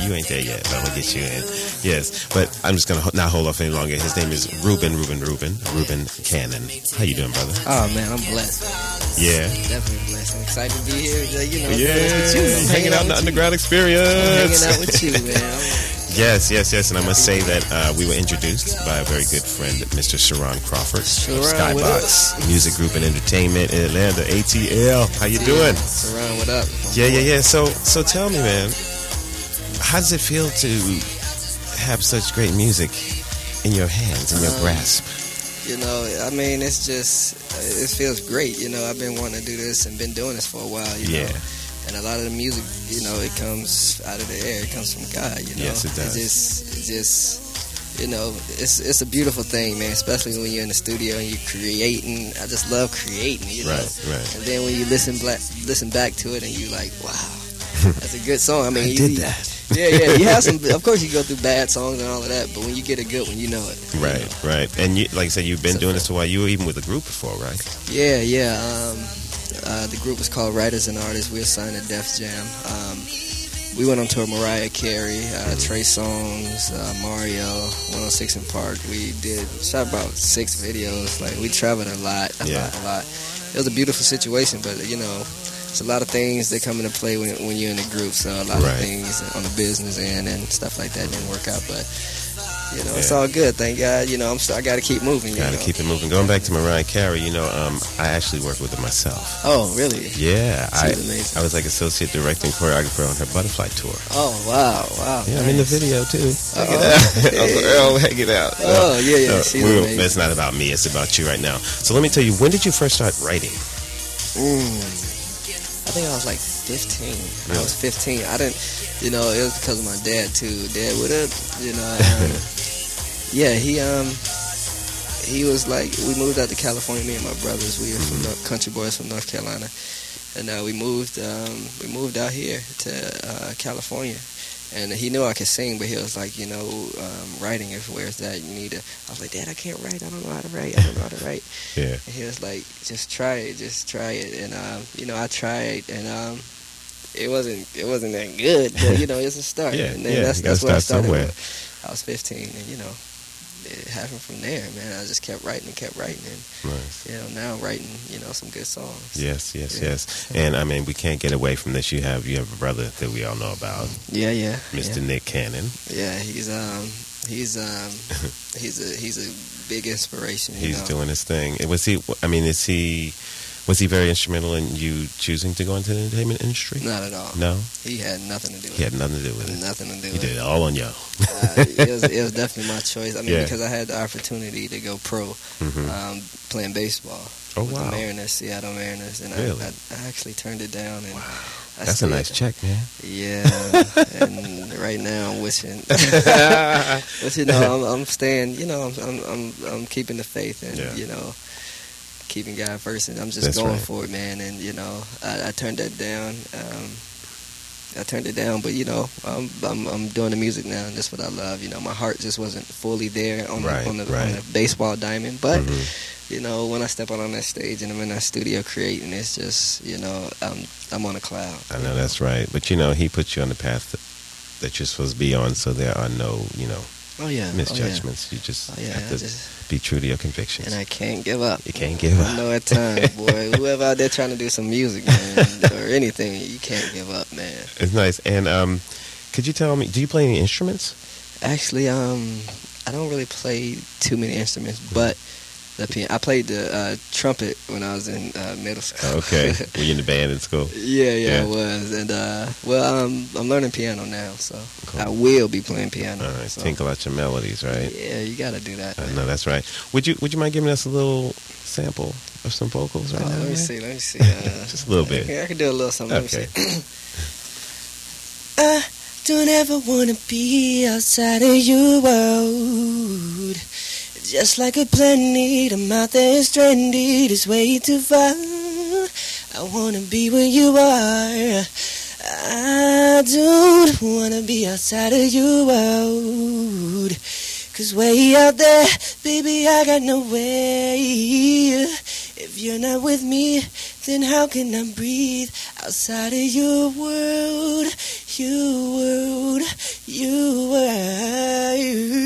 C: You ain't there yet, but I'm to get you in. Yes, but I'm just going to not hold off any longer. His name is Ruben, Ruben, Ruben, Ruben Cannon. How you doing, brother?
G: Oh man, I'm blessed.
C: Yeah.
G: Definitely blessed. I'm excited to be here. You know,
C: Yeah,
G: you. I'm
C: hanging out in the
G: with you.
C: underground experience.
G: I'm hanging out with you, man.
C: Yes, yes, yes. And I must say that uh, we were introduced by a very good friend, Mr. Sharon Crawford
G: Sharon,
C: of Skybox Music Group and Entertainment in Atlanta, ATL. How you doing?
G: Surround, what up?
C: Yeah, yeah, yeah. So, so tell me, man, how does it feel to have such great music in your hands, in your
G: Um,
C: grasp?
G: You know, I mean, it's just, it feels great. You know, I've been wanting to do this and been doing this for a while. You
C: Yeah.
G: know? And a lot of the music, you know, it comes out of the air. It comes from God. You know.
C: Yes, it does.
G: It just, it just, you know, it's it's a beautiful thing, man. Especially when you're in the studio and you're creating. I just love creating. You know.
C: Right, right.
G: And then when you listen black, listen back to it, and you're like, wow, that's a good song. I mean,
C: I
G: you,
C: did that.
G: Yeah, yeah. You have some. Of course, you go through bad songs and all of that, but when you get a good one, you know it. you
C: Right,
G: know.
C: right. And you, like I said, you've been
G: So-
C: doing this a while. You were even with a group before, right?
G: Yeah, yeah. Um, uh, the group was called Writers and Artists. We were signed to Def Jam. Um, we went on tour Mariah Carey, uh, Trey Songz, uh, Mario, 106 & Park. We did shot about six videos. Like we traveled a lot, a
C: Yeah.
G: lot, a lot. It was a beautiful situation, but you know, it's a lot of things that come into play when, when you're in a group. So a lot
C: Right.
G: of things on the business end and stuff like that didn't work out, but. You know, it's all good. Thank God. You know, I'm. st- I got to keep moving.
C: Got to keep it moving. Going back to Mariah Carey, you know, um, I actually worked with her myself.
G: Oh, really?
C: Yeah, I, I was like associate directing choreographer on her Butterfly tour.
G: Oh, wow, wow.
C: Yeah, I'm in the video too. Check it
G: Uh-oh.
C: out. Uncle Earl, hang it out.
G: Oh, yeah, yeah, she's
C: we- it's not about me. It's about you right now. So let me tell you, when did you first start writing?
G: Mm. I think I was like 15. I was 15. I didn't, you know, it was because of my dad too. Dad would have, you know, um, yeah, he um, he was like, we moved out to California. Me and my brothers, we were from
C: Mm-hmm.
G: North, country boys from North Carolina, and uh, we moved, um, we moved out here to uh, California. And he knew I could sing, but he was like, you know, um, writing is where that. You need to. I was like, Dad, I can't write. I don't know how to write. I don't know how to write.
C: Yeah.
G: And he was like, just try it, just try it. And um, you know, I tried, and um, it wasn't it wasn't that good, but you know, it's a start.
C: Yeah,
G: and then
C: yeah,
G: that's that's where I started.
C: somewhere.
G: with. I was 15, and you know, it happened from there, man. I just kept writing and kept writing, and you know, now writing, you know, some good songs.
C: Yes, yes,
G: Yeah.
C: yes. And I mean, we can't get away from this. You have you have a brother that we all know about,
G: Yeah, yeah,
C: Mr. Nick Cannon.
G: Yeah, yeah he's um, he's um, he's a he's a big inspiration. You
C: He's
G: know?
C: doing his thing. Was he? I mean, is he? Was he very instrumental in you choosing to go into the entertainment industry?
G: Not at all.
C: No,
G: He had nothing to do with
C: he had nothing to do with
G: it.
C: it.
G: Nothing to do
C: He did
G: it.
C: it all on you.
G: uh, it, was, it was definitely my choice. I mean,
C: Yeah.
G: because I had the opportunity to go pro
C: hmm
G: um, playing baseball
C: oh
G: with
C: wow,
G: the Mariners, Seattle Mariners, and
C: Really?
G: I, I, I actually turned it down. And I
C: that's a nice check, man.
G: Yeah, and right now I'm wishing, but you know, I'm, I'm staying. You know, I'm, I'm I'm I'm keeping the faith and
C: Yeah.
G: you know, keeping God first, and I'm just
C: That's
G: going
C: right.
G: for it, man. And you know, I, I turned that down. Um, I turned it down, but you know, I'm, I'm I'm doing the music now, and that's what I love. You know, my heart just wasn't fully there on
C: Right,
G: the on the,
C: right.
G: on the baseball diamond, but
C: Mhm.
G: you know, when I step out on that stage and I'm in that studio creating, it's just you know, I'm I'm on a cloud.
C: I
G: you
C: know that's right. But you know, he puts you on the path that, that you're supposed to be on, so there are no, you know,
G: Oh yeah. Oh, yeah.
C: misjudgments. You just
G: Oh yeah.
C: have to
G: just,
C: be true to your convictions.
G: and I can't give up.
C: you can't give
G: I
C: up.
G: know at times, boy, whoever out there trying to do some music, man, or anything, you can't give up, man.
C: It's nice. And um, could you tell me? Do you play any instruments?
G: Actually, um, I don't really play too many instruments, but the piano. I played the uh, trumpet when I was in uh, middle school.
C: Okay. Were you in the band in school?
G: yeah, yeah,
C: Yeah.
G: I was, and uh, well, um, I'm learning piano now, so
C: Cool.
G: I will be playing piano.
C: All right.
G: so.
C: Tinkle out your melodies, right?
G: Yeah, you gotta do that.
C: I
G: man.
C: know that's right. Would you Would you mind giving us a little sample of some vocals right
G: Oh,
C: now?
G: let me
C: man?
G: see. Let me see. Uh,
C: Just a little bit.
G: I can do a little something.
C: Okay.
G: Let me see. I don't ever wanna be outside of your world. Just like a planet, I'm out there stranded. It's way too far. I wanna be where you are. I don't wanna be outside of your world. Cause way out there, baby, I got no way. If you're not with me, then how can I breathe outside of your world? Your world, your world.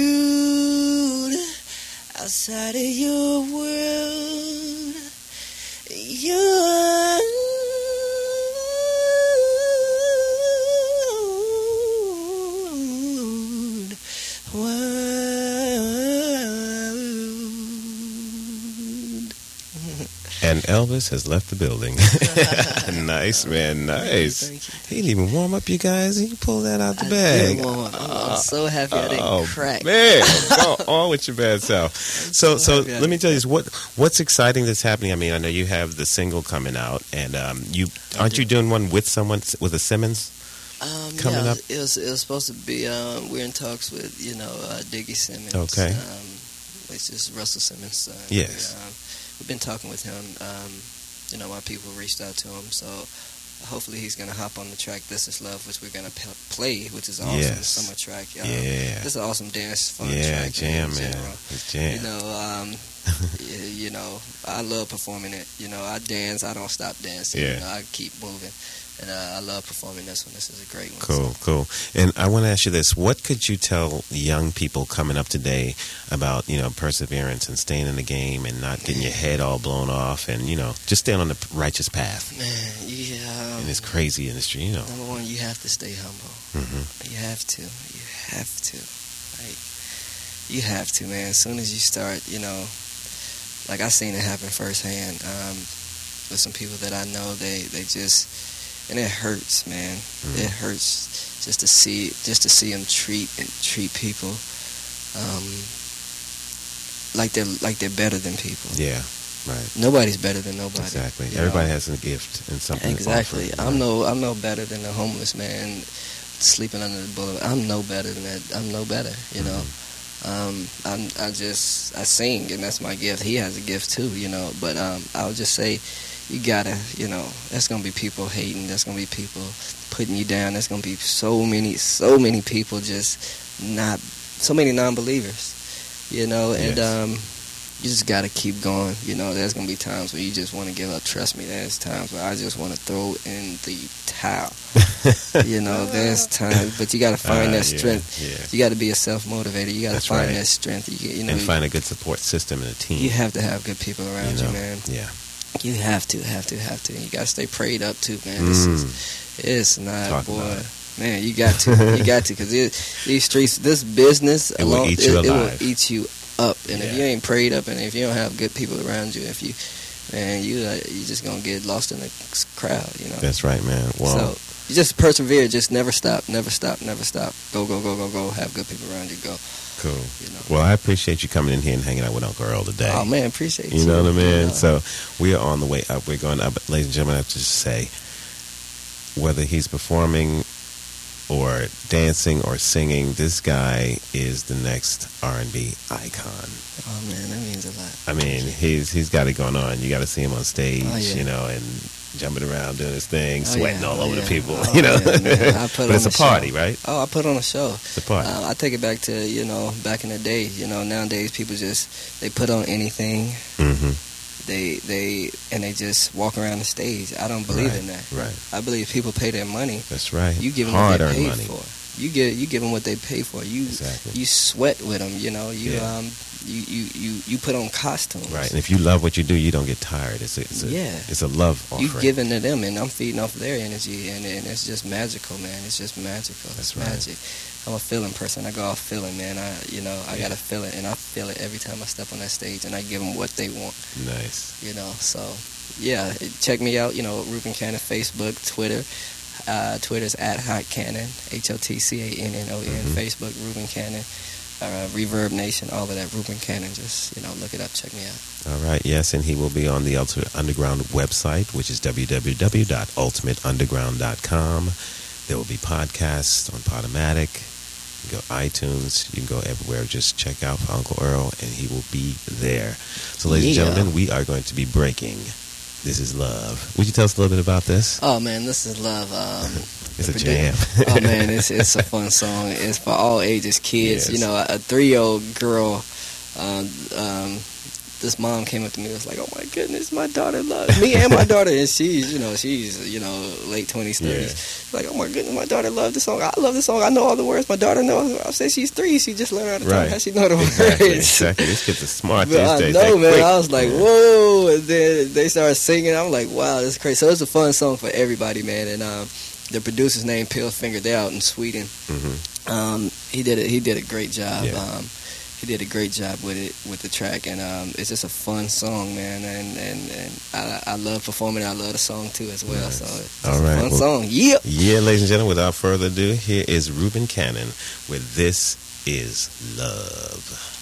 G: Outside of your world, your
C: And Elvis has left the building. nice, man. Nice. He didn't even warm up, you guys. He pulled that out the
G: I
C: bag.
G: up. I'm, I'm so happy I didn't
C: oh
G: crack.
C: man, go on with your bad self. So,
G: so
C: so let me tell you this, what what's exciting that's happening. I mean, I know you have the single coming out, and um, you aren't you doing one with someone with a Simmons?
G: Um,
C: coming
G: yeah,
C: up?
G: It was it was supposed to be. Um, we're in talks with you know uh, Diggy Simmons.
C: Okay.
G: Um, which is Russell Simmons' son.
C: Yes.
G: We, um, we've been talking with him. Um, you know, my people reached out to him, so hopefully he's gonna hop on the track "This Is Love," which we're gonna p- play, which is awesome
C: Yes.
G: summer track. Um,
C: yeah,
G: This is an awesome dance fun
C: yeah,
G: track.
C: jam, man. It's jam.
G: You know, um, y- you know, I love performing it. You know, I dance. I don't stop dancing.
C: Yeah.
G: You know, I keep moving, and uh, I love performing this one. This is a great one.
C: Cool, cool. And I want to ask you this: What could you tell young people coming up today about you know perseverance and staying in the game and not getting your head all blown off and you know just staying on the righteous path
G: Man, yeah. Um,
C: in this crazy industry? You know.
G: Number one, you have to stay humble.
C: hmm
G: You have to. You have to. Like, you have to, man. As soon as you start, you know, like I've seen it happen firsthand um, with some people that I know. They they just, and it hurts, man.
C: Mhm.
G: It hurts just to see just to see them treat and treat people um, like they're like they're better than people.
C: Yeah. Right.
G: Nobody's better than nobody.
C: Exactly. Everybody
G: know?
C: has a gift and something.
G: Exactly. I'm no I'm no better than a homeless man sleeping under the boulevard. I'm no better than that. I'm no better. You know. Um, I'm I just I sing and that's my gift. He has a gift too. You know. But um, I'll just say. You gotta, you know, there's gonna be people hating. There's gonna be people putting you down. There's gonna be so many, so many people just not, so many non-believers, you know. And
C: Yes.
G: um, you just gotta keep going. You know, there's gonna be times where you just want to give up. Trust me, there's times where I just want to throw in the towel. you know, there's times, but you gotta find
C: Uh,
G: that
C: yeah,
G: strength.
C: Yeah.
G: You gotta be a self motivator. You gotta
C: That's
G: find
C: right.
G: that strength. You, you know,
C: and find a good support system and a team.
G: you have to have good people around
C: you
G: you, man.
C: Yeah.
G: You have to, have to, have to. And you gotta stay prayed up too, man. This is
C: Mm.
G: it's not,
C: Talk
G: boy.
C: it.
G: Man, you got to, you got to, because these streets, this business,
C: It will
G: alone,
C: eat you
G: it, it will eat you up. And if you ain't prayed up, and if you don't have good people around you, if you, man, you uh, you just gonna get lost in the crowd, you know.
C: That's right, man. Well,
G: so you just persevere, just never stop, never stop, never stop. Go, go, go, go, go. Have good people around you. Go,
C: cool.
G: you know.
C: Well, I appreciate you coming in here and hanging out with Uncle Earl today.
G: Oh man, appreciate you.
C: You know what I mean? So we are on the way up. We're going up. Ladies and gentlemen, I have to just say, whether he's performing or dancing or singing, this guy is the next R&B icon.
G: oh man, that means a lot.
C: I mean, he's he's got it going on. You got to see him on stage,
G: Oh, yeah.
C: you know, and jumping around doing his thing,
G: Oh,
C: sweating
G: yeah.
C: all
G: Oh,
C: over
G: yeah.
C: the people,
G: Oh,
C: you know.
G: yeah. I put
C: but it's a
G: show.
C: party, right?
G: Oh, I put on a show.
C: It's a party.
G: Uh, I take it back to you know back in the day. You know nowadays people just they put on anything.
C: hmm
G: They they and they just walk around the stage. I don't believe
C: Right,
G: in that.
C: Right.
G: I believe people pay their money.
C: That's right.
G: You give them
C: hard
G: what
C: earned money.
G: for. you get you give them what they pay for. You
C: Exactly.
G: you sweat with them. You know, you um you, you you you put on costumes.
C: Right, and if you love what you do, you don't get tired. It's a, it's a
G: Yeah.
C: it's a love offering.
G: giving to them, and I'm feeding off their energy, and, and it's just magical, man. It's just magical.
C: That's
G: it's
C: right.
G: magic. I'm a feeling person. I go off feeling, man. I you know I
C: Yeah.
G: gotta feel it, and I feel it every time I step on that stage, and I give them what they want.
C: nice.
G: You know, so yeah, check me out. You know, Ruben Cannon, Facebook, Twitter. Uh, Twitter's at Hot Cannon, H O T C A N N O N.
C: Mhm.
G: Facebook, Ruben Cannon. Uh, ReverbNation, all of that. Ruben Cannon. Just you know, look it up. Check me out.
C: All right, yes, and he will be on the Ultimate Underground website, which is www.ultimateunderground.com. There will be podcasts on Podomatic. You can go iTunes. You can go everywhere. Just check out for Uncle Earl, and he will be there. So, ladies
G: Yeah.
C: and gentlemen, we are going to be breaking. This is love. Would you tell us a little bit about this?
G: Oh man, this is love. Um,
C: It's a jam.
G: oh man, it's it's a fun song. It's for all ages, kids.
C: Yes.
G: You know, a, a three year old girl. Um, um, this mom came up to me and was like, "Oh my goodness, my daughter loves me and my daughter." And she's, you know, she's, you know, late twenties, thirties. Like, "Oh my goodness, my daughter loves this song. I love this song. I know all the words. My daughter knows." I said she's three. She just learned how to talk.
C: Right.
G: How she know the
C: exactly,
G: words?
C: exactly. These kids are smart these
G: I
C: days.
G: know,
C: They're
G: man.
C: quick.
G: I was like, whoa! And then they started singing. I'm like, wow, this is crazy. So it's a fun song for everybody, man. And um, the producer's name, Pillfinger. They're out in Sweden.
C: Mhm.
G: Um, he did it. He did a great job.
C: Yeah.
G: Um, he did a great job with it, with the track, and um, it's just a fun song, man. And and, and I, I love performing. it. I love the song too as well.
C: Nice.
G: So it's
C: All
G: a fun
C: well-
G: song. Yep.
C: Yeah, ladies and gentlemen, without further ado, here is Ruben Cannon with This Is Love.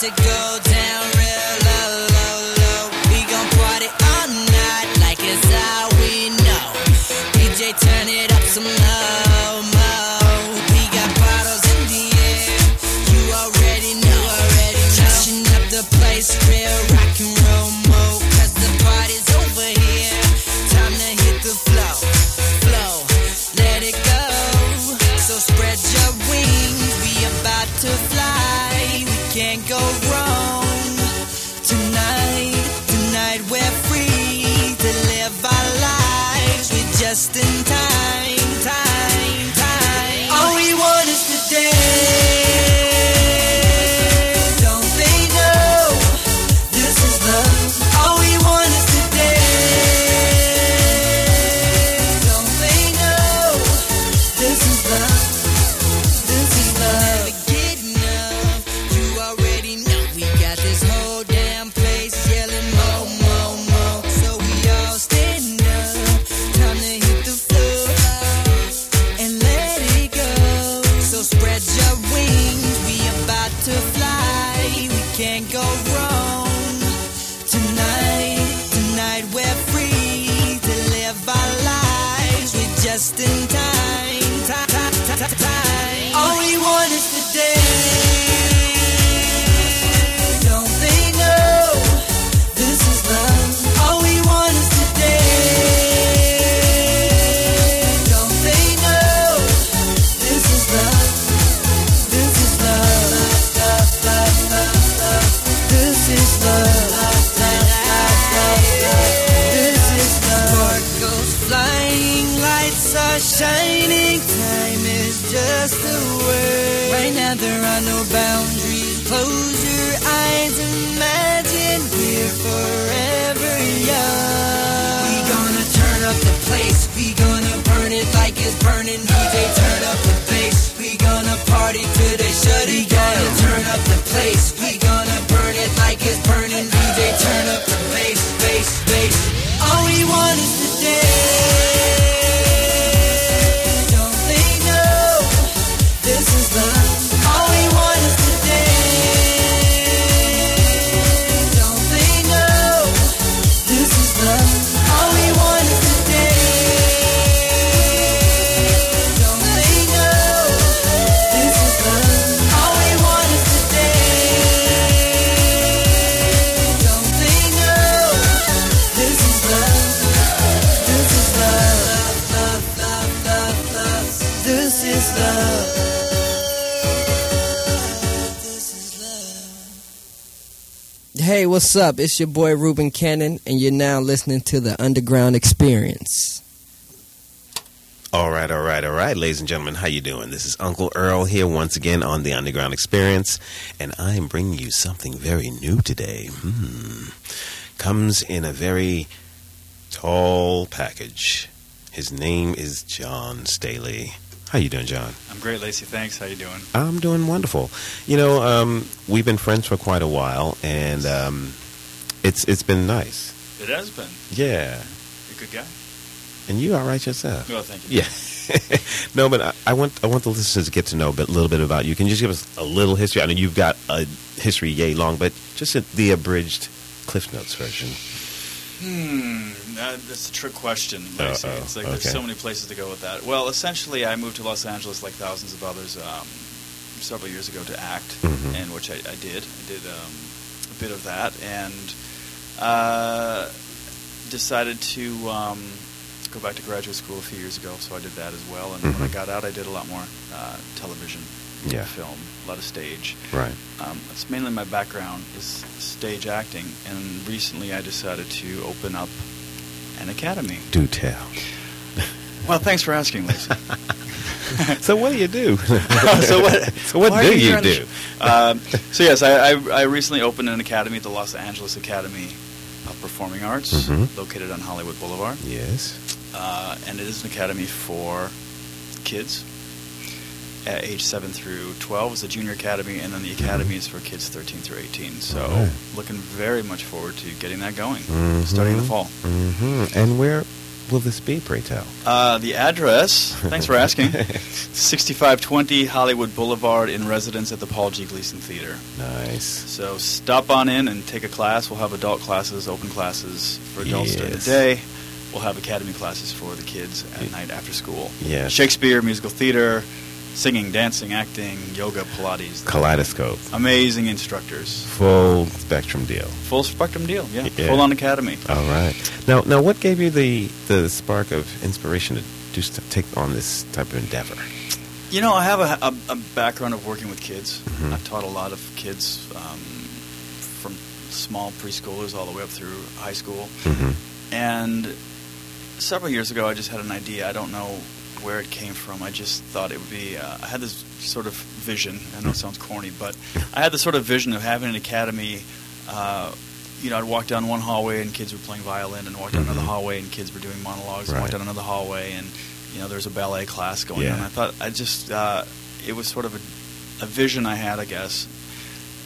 A: To go down real low, low, low. We gon' party all night like it's all we know. DJ, turn it up some party till
G: what's up? It's your boy Ruben Cannon, and you're now listening to the Underground Experience.
C: All right, all right, all right, ladies and gentlemen, how you doing? This is Uncle Earl here once again on the Underground Experience, and I am bringing you something very new today. Hmm. Comes in a very tall package. His name is John Staley. How you doing, John?
I: I'm great, Lacey. Thanks. How you doing?
C: I'm doing wonderful. You know, um, we've been friends for quite a while, and um, it's it's been nice.
I: It has been.
C: Yeah,
I: You're a good guy.
C: and you all right yourself?
I: Well, thank you.
C: Yeah. no, but I, I want I want the listeners to get to know a bit, little bit about you. Can you just give us a little history? I know you've got a history yay long, but just a, the abridged Cliff Notes version.
I: Hmm. Uh, that's a trick question. It's like there's so many places to go with that. Well, essentially, I moved to Los Angeles like thousands of others um, several years ago to act,
C: Mhm.
I: and which I, I did. I did um, a bit of that, and uh, decided to um, go back to graduate school a few years ago. So I did that as well. And when I
C: Mhm.
I: got out, I did a lot more uh, television,
C: Yeah.
I: film, a lot of stage.
C: Right.
I: Um, it's mainly my background is stage acting, and recently I decided to open up an academy.
C: Do tell.
I: Well, thanks for asking, Lacey.
C: so what do you do?
I: so what?
C: So what do
I: here
C: you do?
I: Um, so yes, I, I, I recently opened an academy the Los Angeles Academy of Performing Arts,
C: Mhm.
I: located on Hollywood Boulevard,
C: Yes.
I: uh, and it is an academy for kids. At age 7 through 12 is the junior academy, and then the academy is for kids 13 through 18. So,
C: right.
I: looking very much forward to getting that going,
C: Mhm.
I: starting in the fall.
C: hmm And where will this be? Pray tell.
I: Uh, the address, thanks for asking, 6520 Hollywood Boulevard in residence at the Paul G. Gleason Theater.
C: Nice.
I: So stop on in and take a class. We'll have adult classes, open classes for adults during the
C: Yes.
I: day. We'll have academy classes for the kids at night after school.
C: Yeah.
I: Shakespeare, musical theater, singing, dancing, acting, yoga, Pilates.
C: Kaleidoscope.
I: Amazing instructors.
C: Full spectrum deal.
I: Full spectrum deal, yeah.
C: Yeah.
I: Full on academy.
C: All right. Now, now, what gave you the the spark of inspiration to do take on this type of endeavor?
I: You know, I have a, a, a background of working with kids.
C: Mhm.
I: I've taught a lot of kids um, from small preschoolers all the way up through high school.
C: Mm-hmm.
I: And several years ago, I just had an idea. I don't know where it came from. I just thought it would be. Uh, I had this sort of vision. I know it sounds corny, but I had this sort of vision of having an academy. Uh, you know, I'd walk down one hallway and kids were playing violin, and walk down another
C: Mhm.
I: hallway and kids were doing monologues, and walk down another hallway and you know there's a ballet class going
C: Yeah.
I: on. I thought I just uh, it was sort of a, a vision I had, I guess,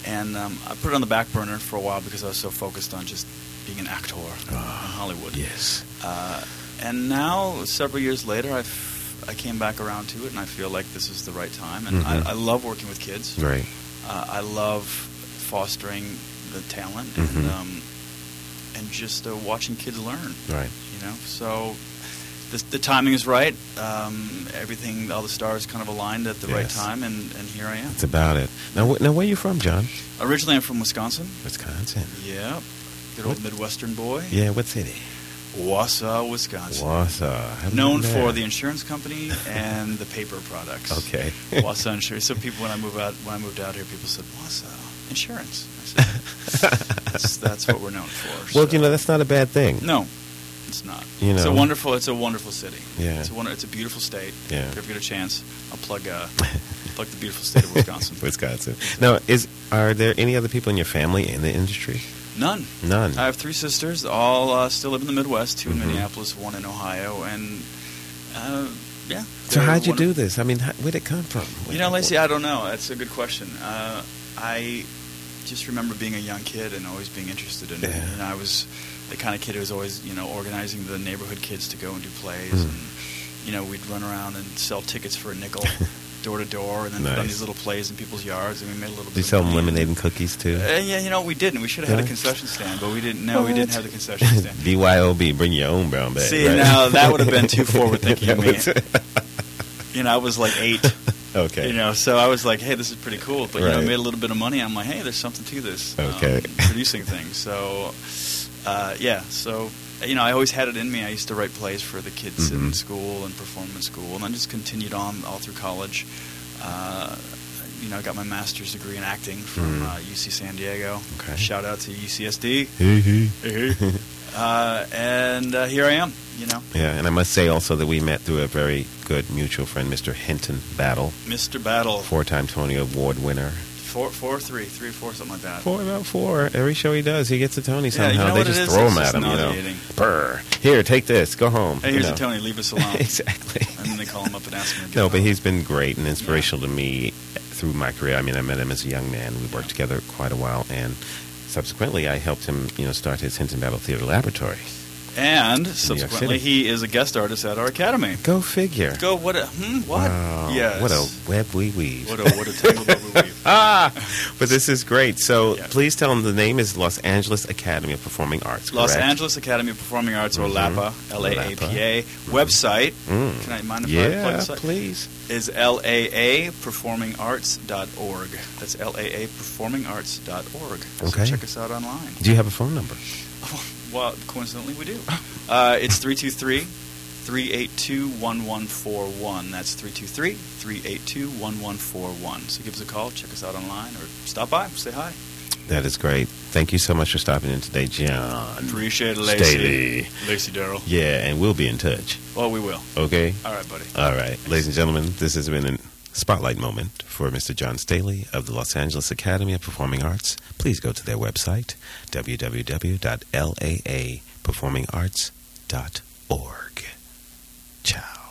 I: and um, I put it on the back burner for a while because I was so focused on just being an actor in Hollywood.
C: Yes.
I: Uh, and now, several years later, I've I came back around to it, and I feel like this is the right time. And
C: Mhm.
I: I, I love working with kids.
C: Right.
I: Uh, I love fostering the talent and um, and just uh, watching kids learn.
C: Right.
I: You know, so the, the timing is right. Um, everything, all the stars kind of aligned at the right
C: Yes.
I: time, and, and here I am.
C: That's about it. Now, wh- now, where are you from, John?
I: Originally, I'm from Wisconsin.
C: Wisconsin.
I: Yeah, good old
C: What?
I: Midwestern boy.
C: Yeah. What city?
I: Wausau, Wisconsin.
C: Wausau.
I: Known
C: been
I: for the insurance company and the paper products.
C: Okay.
I: Wausau Insurance. So people, when I move out, when I moved out here, people said Wausau Insurance. I said, that's, that's what we're known for.
C: well,
I: so-
C: you know that's not a bad thing.
I: no, it's not.
C: You know,
I: it's a wonderful. It's a wonderful city.
C: Yeah.
I: it's a wonder, It's a beautiful state.
C: Yeah.
I: If you ever get a chance, I'll plug uh, plug the beautiful state of Wisconsin.
C: Wisconsin. Now, is are there any other people in your family in the industry?
I: None.
C: None.
I: I have three sisters. All uh, still live in the Midwest. 2
C: Mhm.
I: in Minneapolis, one in Ohio, and uh, yeah.
C: so how'd you do this? I mean, how, where'd it come from?
I: You know, Lacey, I don't know. That's a good question. Uh, I just remember being a young kid and always being interested in it.
C: Yeah.
I: You know, I was the kind of kid who was always, you know, organizing the neighborhood kids to go and do plays.
C: Mm.
I: And, you know, we'd run around and sell tickets for a nickel, door to door, and then
C: Nice.
I: these little plays in people's yards, and we made a little
C: you
I: of
C: sell
I: money.
C: lemonade and cookies too?
I: Uh, yeah, you know, we didn't. We should have had a concession stand, but we didn't. No, we didn't have the concession stand.
C: BYOB, bring your own brown bag.
I: See,
C: right?
I: now that would have been too forward thinking of me. You know, I was like eight.
C: okay.
I: You know, so I was like, "Hey, this is pretty cool." But you know, I made a little bit of money. I'm like, "Hey, there's something to this." um,
C: Okay.
I: producing things. So, uh, yeah. So, you know, I always had it in me. I used to write plays for the kids in
C: Mhm.
I: school and perform in school, and then just continued on all through college. Uh, you know, I got my master's degree in acting from
C: Mm.
I: uh, UC San Diego.
C: Okay.
I: Shout out to UCSD. Uh, and uh, here I am. You know,
C: Yeah, and I must say also that we met through a very good mutual friend, Mr. Hinton Battle,
I: Mr. Battle.
C: four-time Tony Award winner.
I: Four, four, three, three, four, something like that.
C: Four about four. Every show he does, he gets a Tony
I: Yeah, you
C: somehow.
I: know
C: they just
I: is?
C: throw him at him, you know. Brr. Here, take this. Go home.
I: Hey,
C: you
I: here's
C: know.
I: a Tony. Leave us alone.
C: exactly.
I: and then they call him up and ask him. To
C: No, but
I: home.
C: he's been great and inspirational to me through my career. I mean, I met him as a young man. We worked together quite a while, and subsequently, I helped him, you know, start his Hinton Battle Theater Laboratory.
I: And subsequently, he is a guest artist at our academy.
C: Go figure.
I: Go what? A, hmm, what?
C: Wow.
I: Yes.
C: What a web we weave.
I: what a what a tangled web we weave.
C: ah, but this is great. So
I: Yeah.
C: please tell them the name is Los Angeles Academy of Performing Arts.
I: Los
C: correct?
I: Angeles Academy of Performing Arts, or
C: Mhm.
I: LAPA, L A A P A. Website.
C: Mm.
I: Can I mind if I plug
C: Yeah,
I: this up?
C: please.
I: Is LAAperformingarts.org. That's LAAperformingarts.org. So
C: Okay.
I: check us out online.
C: Do you have a phone number?
I: Well, coincidentally, we do. Uh, it's 323 382 1141. That's 323 382 1141. So give us a call, check us out online, or stop by, say hi.
C: That is great. Thank you so much for stopping in today, John.
I: Appreciate it, Lacey.
C: Staley.
I: Lacey Darrell.
C: Yeah, and we'll be in touch.
I: Well, we will.
C: Okay?
I: All right, buddy.
C: All right. Ladies and gentlemen, this has been a spotlight moment for Mr. John Staley of the Los Angeles Academy of Performing Arts, please go to their website, www.laaperformingarts.org. Ciao.